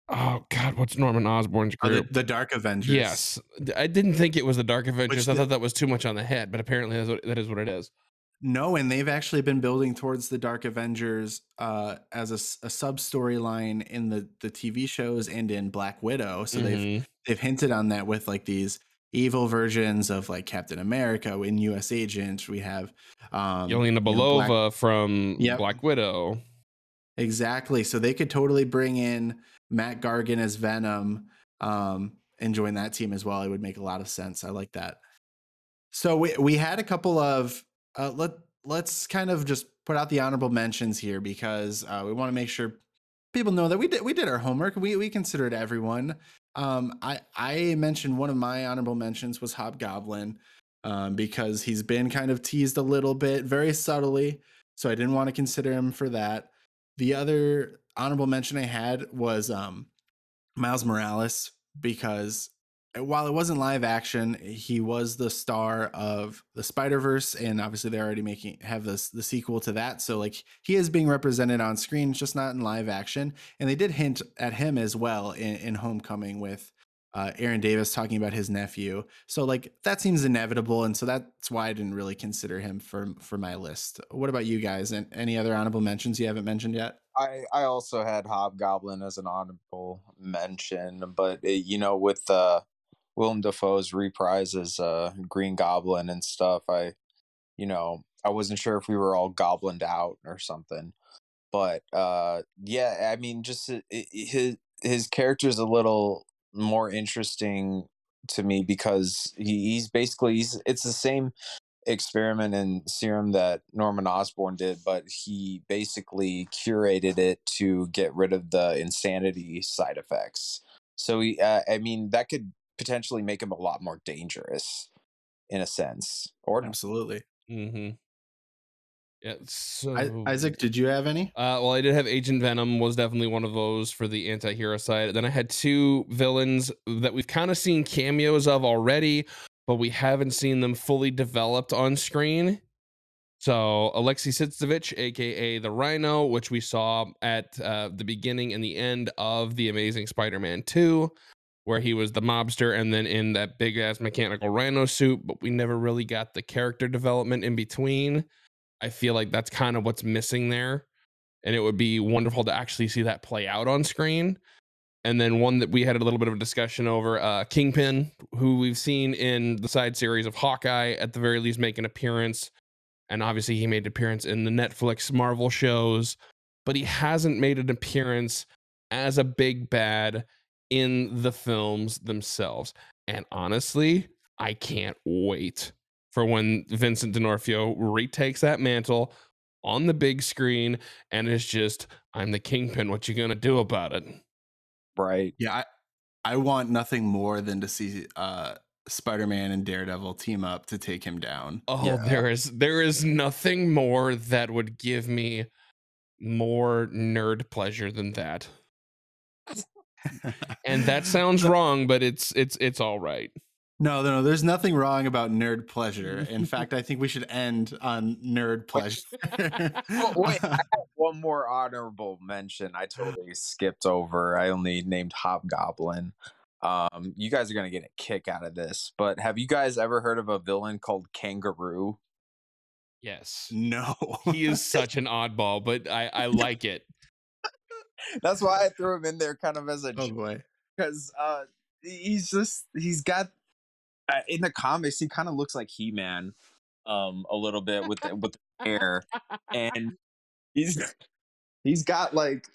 oh god what's norman osborn's Uh, the, group? the Dark Avengers. yes. I didn't think it was the dark avengers. I the- thought that was too much on the head but apparently that's what, that is what it is No, and they've actually been building towards the Dark Avengers uh, as a sub storyline in the the TV shows and in Black Widow. So they've Mhm. they've hinted on that with like these evil versions of like Captain America in U.S. Agent. We have um, yelena belova Black- from Yep. black widow Exactly. So they could totally bring in Matt Gargan as Venom um, and join that team as well. It would make a lot of sense. I like that. So we we had a couple of uh, let let's kind of just put out the honorable mentions here because uh, we want to make sure people know that we did we did our homework. We we considered everyone. Um, I I mentioned one of my honorable mentions was Hobgoblin um, because he's been kind of teased a little bit, very subtly. So I didn't want to consider him for that. The other honorable mention I had was um, Miles Morales because while it wasn't live action, he was the star of the Spider Verse, and obviously they're already making have this the sequel to that. So like he is being represented on screen, just not in live action. And they did hint at him as well in, in Homecoming with uh, Aaron Davis talking about his nephew. So like that seems inevitable, and so that's why I didn't really consider him for for my list. What about you guys? And any other honorable mentions you haven't mentioned yet? I I also had Hobgoblin as an honorable mention, but it, you know, with uh, Willem Dafoe's reprise as uh, Green Goblin and stuff, I, you know, I wasn't sure if we were all goblined out or something. But uh, yeah, I mean, just i- i- his his character's a little more interesting to me because he, he's basically he's it's the same experiment in serum that Norman Osborn did, but he basically curated it to get rid of the insanity side effects. So he, uh, I mean, that could potentially make him a lot more dangerous, in a sense. Or not. Absolutely. Mm-hmm. Yeah. So I, Isaac, did you have any? Uh, well, I did have Agent Venom was definitely one of those for the anti-hero side. Then I had two villains that we've kind of seen cameos of already, but we haven't seen them fully developed on screen. So Alexei Sitsevich, aka the Rhino, which we saw at uh, the beginning and the end of the Amazing Spider-Man 2, where he was the mobster and then in that big ass mechanical rhino suit, but we never really got the character development in between. I feel like that's kind of what's missing there. And it would be wonderful to actually see that play out on screen. And then one that we had a little bit of a discussion over, uh, Kingpin, who we've seen in the side series of Hawkeye, at the very least make an appearance. And obviously he made an appearance in the Netflix Marvel shows, but he hasn't made an appearance as a big bad in the films themselves. And honestly, I can't wait for when Vincent D'Onofrio retakes that mantle on the big screen and it's just, I'm the kingpin. What you gonna do about it? right? Yeah, I, I want nothing more than to see uh, Spider-Man and Daredevil team up to take him down. Oh, Yeah. there is there is nothing more that would give me more nerd pleasure than that. And that sounds wrong, but it's it's it's all right. No, no, no. There's nothing wrong about nerd pleasure. In fact, I think we should end on nerd pleasure. Well, (laughs) wait, I (laughs) have one more honorable mention. I totally skipped over. I only named Hobgoblin. Um, you guys are gonna get a kick out of this, but have you guys ever heard of a villain called Kangaroo? Yes. no. He is (laughs) such an oddball, but I I like it. That's why I threw him in there, kind of as a oh boy. because uh, he's just he's got uh, in the comics, he kind of looks like He Man, um, a little bit with the, with the hair, and (laughs) he's he's got like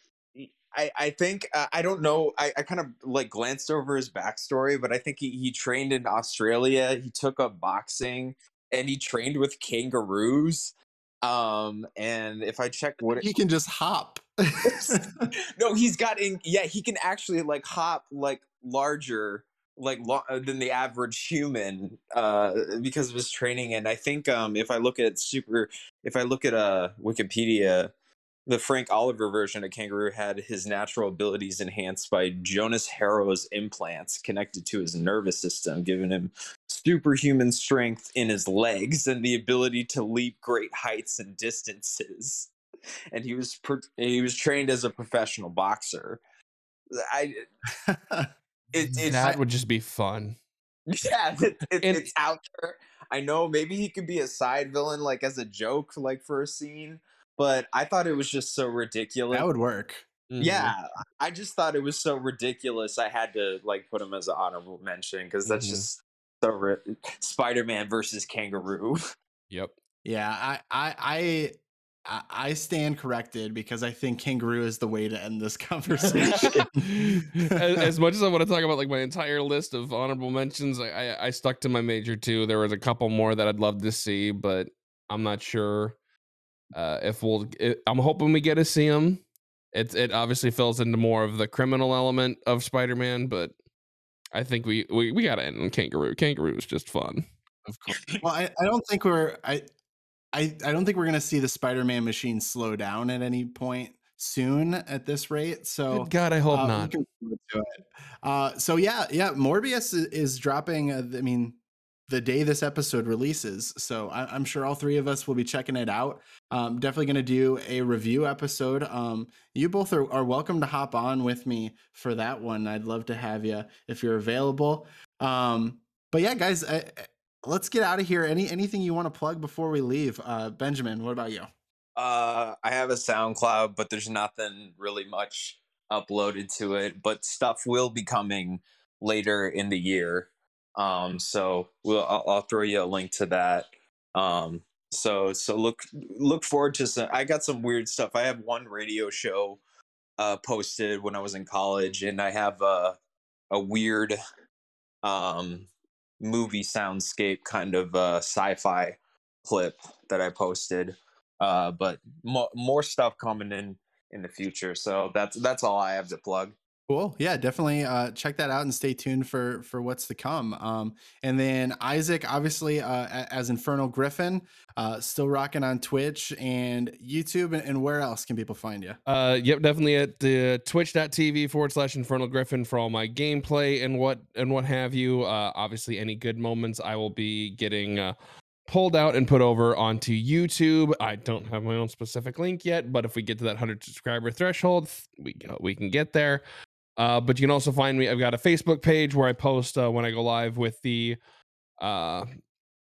I, I think uh, I don't know. I, I kind of like glanced over his backstory, but I think he, he trained in Australia. He took up boxing and he trained with kangaroos. Um, and if I check what he can just hop. (laughs) no, he's got in. Yeah, he can actually like hop like larger like lo- uh, than the average human uh because of his training and i think um if i look at super if i look at uh wikipedia the Frank Oliver version of Kangaroo had his natural abilities enhanced by Jonas Harrow's implants connected to his nervous system, giving him superhuman strength in his legs and the ability to leap great heights and distances. And he was he was trained as a professional boxer. I (laughs) it, it, that would just be fun. (laughs) Yeah, it, it, and, it's out there. I know maybe he could be a side villain, like as a joke, like for a scene but I thought it was just so ridiculous. That would work. Mm-hmm. Yeah, I just thought it was so ridiculous. I had to like put him as an honorable mention because that's mm-hmm. just so ri- Spider-Man versus Kangaroo. (laughs) Yep. Yeah, I, I, I, I stand corrected because I think Kangaroo is the way to end this (laughs) conversation. as, as, much as I want to talk about like my entire list of honorable mentions, I, I, I stuck to my major two. There was a couple more that I'd love to see, but I'm not sure uh, if we'll, it, I'm hoping we get to see him. It it obviously fills into more of the criminal element of Spider-Man, but I think we we, we got to end on Kangaroo. Kangaroo is just fun. Of course. Well, I, I don't think we're I I I don't think we're gonna see the Spider-Man machine slow down at any point soon at this rate. So Good God, I hope uh, not. Uh, so yeah, yeah, Morbius is, is dropping. Uh, I mean, the day this episode releases. So I, am sure all three of us will be checking it out. Um, definitely going to do a review episode. Um, you both are, are welcome to hop on with me for that one. I'd love to have you if you're available. Um, but yeah, guys, I, let's get out of here. Any anything you want to plug before we leave? Uh, Benjamin, what about you? Uh, I have a SoundCloud, but there's nothing really much uploaded to it. But stuff will be coming later in the year. Um, so we'll I'll, I'll, throw you a link to that. Um, so so look look forward to some. I got some weird stuff. I have one radio show uh, posted when I was in college, and I have a a weird um, movie soundscape kind of uh, sci-fi clip that I posted. Uh, but mo- more stuff coming in in the future. So that's that's all I have to plug. Cool. Yeah, definitely uh, check that out and stay tuned for for what's to come. Um, and then Isaac, obviously, uh, as Infernal Griffin, uh, still rocking on Twitch and YouTube. And, and where else can people find you? Uh, yep, definitely at the twitch.tv forward slash Infernal Griffin for all my gameplay and what and what have you. Uh, obviously, any good moments I will be getting uh, pulled out and put over onto YouTube. I don't have my own specific link yet, but if we get to that 100 subscriber threshold, we we can get there. Uh, but you can also find me. I've got a Facebook page where I post uh, when I go live with the uh,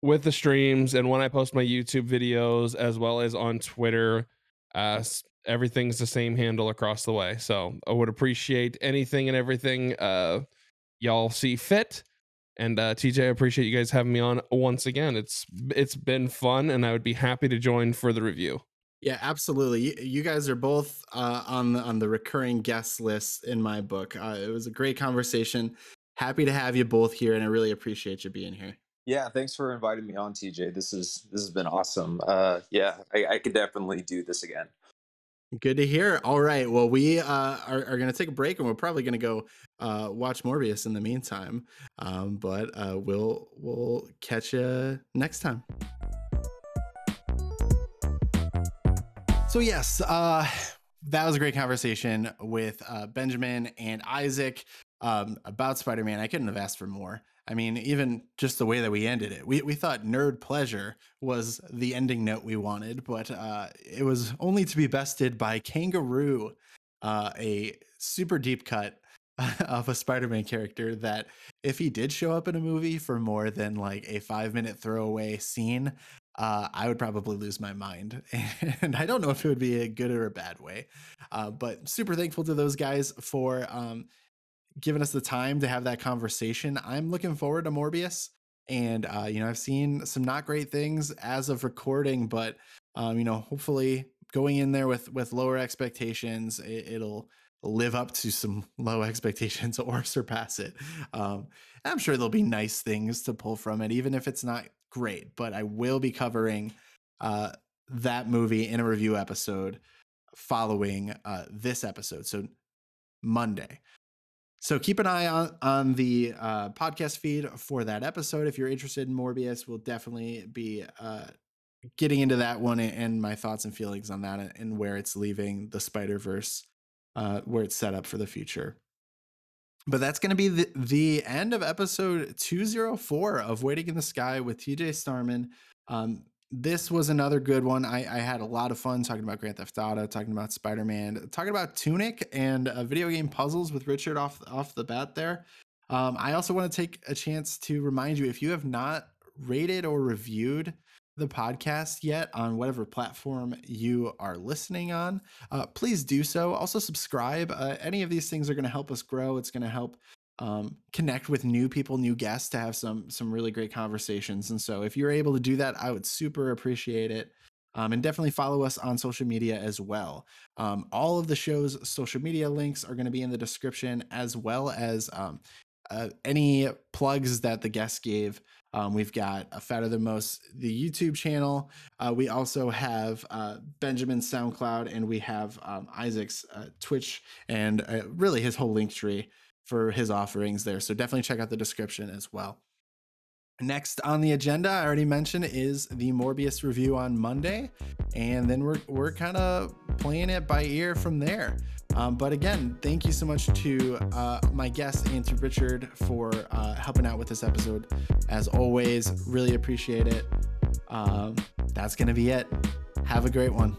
with the streams and when I post my YouTube videos, as well as on Twitter. Uh, everything's the same handle across the way. So I would appreciate anything and everything uh, y'all see fit. And uh, TJ, I appreciate you guys having me on once again. It's it's been fun, and I would be happy to join for the review. Yeah, absolutely. You, you guys are both uh, on the on the recurring guest list in my book. Uh, it was a great conversation. Happy to have you both here, and I really appreciate you being here. Yeah, thanks for inviting me on, TJ. This is this has been awesome. Uh, yeah, I, I could definitely do this again. Good to hear. All right. Well, we uh, are, are going to take a break, and we're probably going to go uh, watch Morbius in the meantime. Um, but uh, we'll we'll catch you next time. So yes, uh, that was a great conversation with uh, Benjamin and Isaac um, about Spider-Man. I couldn't have asked for more. I mean, even just the way that we ended it, we we thought nerd pleasure was the ending note we wanted, but uh, it was only to be bested by Kangaroo, uh, a super deep cut (laughs) of a Spider-Man character that if he did show up in a movie for more than like a five minute throwaway scene, uh, I would probably lose my mind. (laughs) And I don't know if it would be a good or a bad way. Uh, but super thankful to those guys for um, giving us the time to have that conversation. I'm looking forward to Morbius. and uh, you know I've seen some not great things as of recording, but um, you know hopefully going in there with with lower expectations, it, it'll live up to some (laughs) low expectations or (laughs) surpass it. Um, I'm sure there'll be nice things to pull from it, even if it's not great. But I will be covering uh, that movie in a review episode following uh, this episode. So Monday. So keep an eye on on the uh, podcast feed for that episode. If you're interested in Morbius, we'll definitely be uh, getting into that one and my thoughts and feelings on that and where it's leaving the Spider Verse, uh, where it's set up for the future. But that's going to be the, the end of episode 204 of Waiting in the Sky with TJ Starman. Um, this was another good one. I, I, had a lot of fun talking about Grand Theft Auto, talking about Spider Man, talking about Tunic and uh, video game puzzles with Richard off off the bat there. Um, I also want to take a chance to remind you if you have not rated or reviewed the podcast yet on whatever platform you are listening on, uh, please do so. Also, subscribe. Uh, any of these things are going to help us grow. It's going to help um, connect with new people, new guests to have some some really great conversations. And so, if you're able to do that, I would super appreciate it. Um, and definitely follow us on social media as well. Um, all of the show's social media links are going to be in the description, as well as um, uh, any plugs that the guest gave. Um, we've got a Fatter Than Most, the YouTube channel. Uh, we also have uh, SoundCloud, and we have um, Isaac's uh, Twitch, and uh, really his whole link tree for his offerings there. So definitely check out the description as well. Next on the agenda, I already mentioned, is the Morbius review on Monday, and then we're we're kind of playing it by ear from there. Um, but again, thank you so much to uh, my guest and to Richard for uh, helping out with this episode. As always, really appreciate it. Um, that's gonna be it. Have a great one.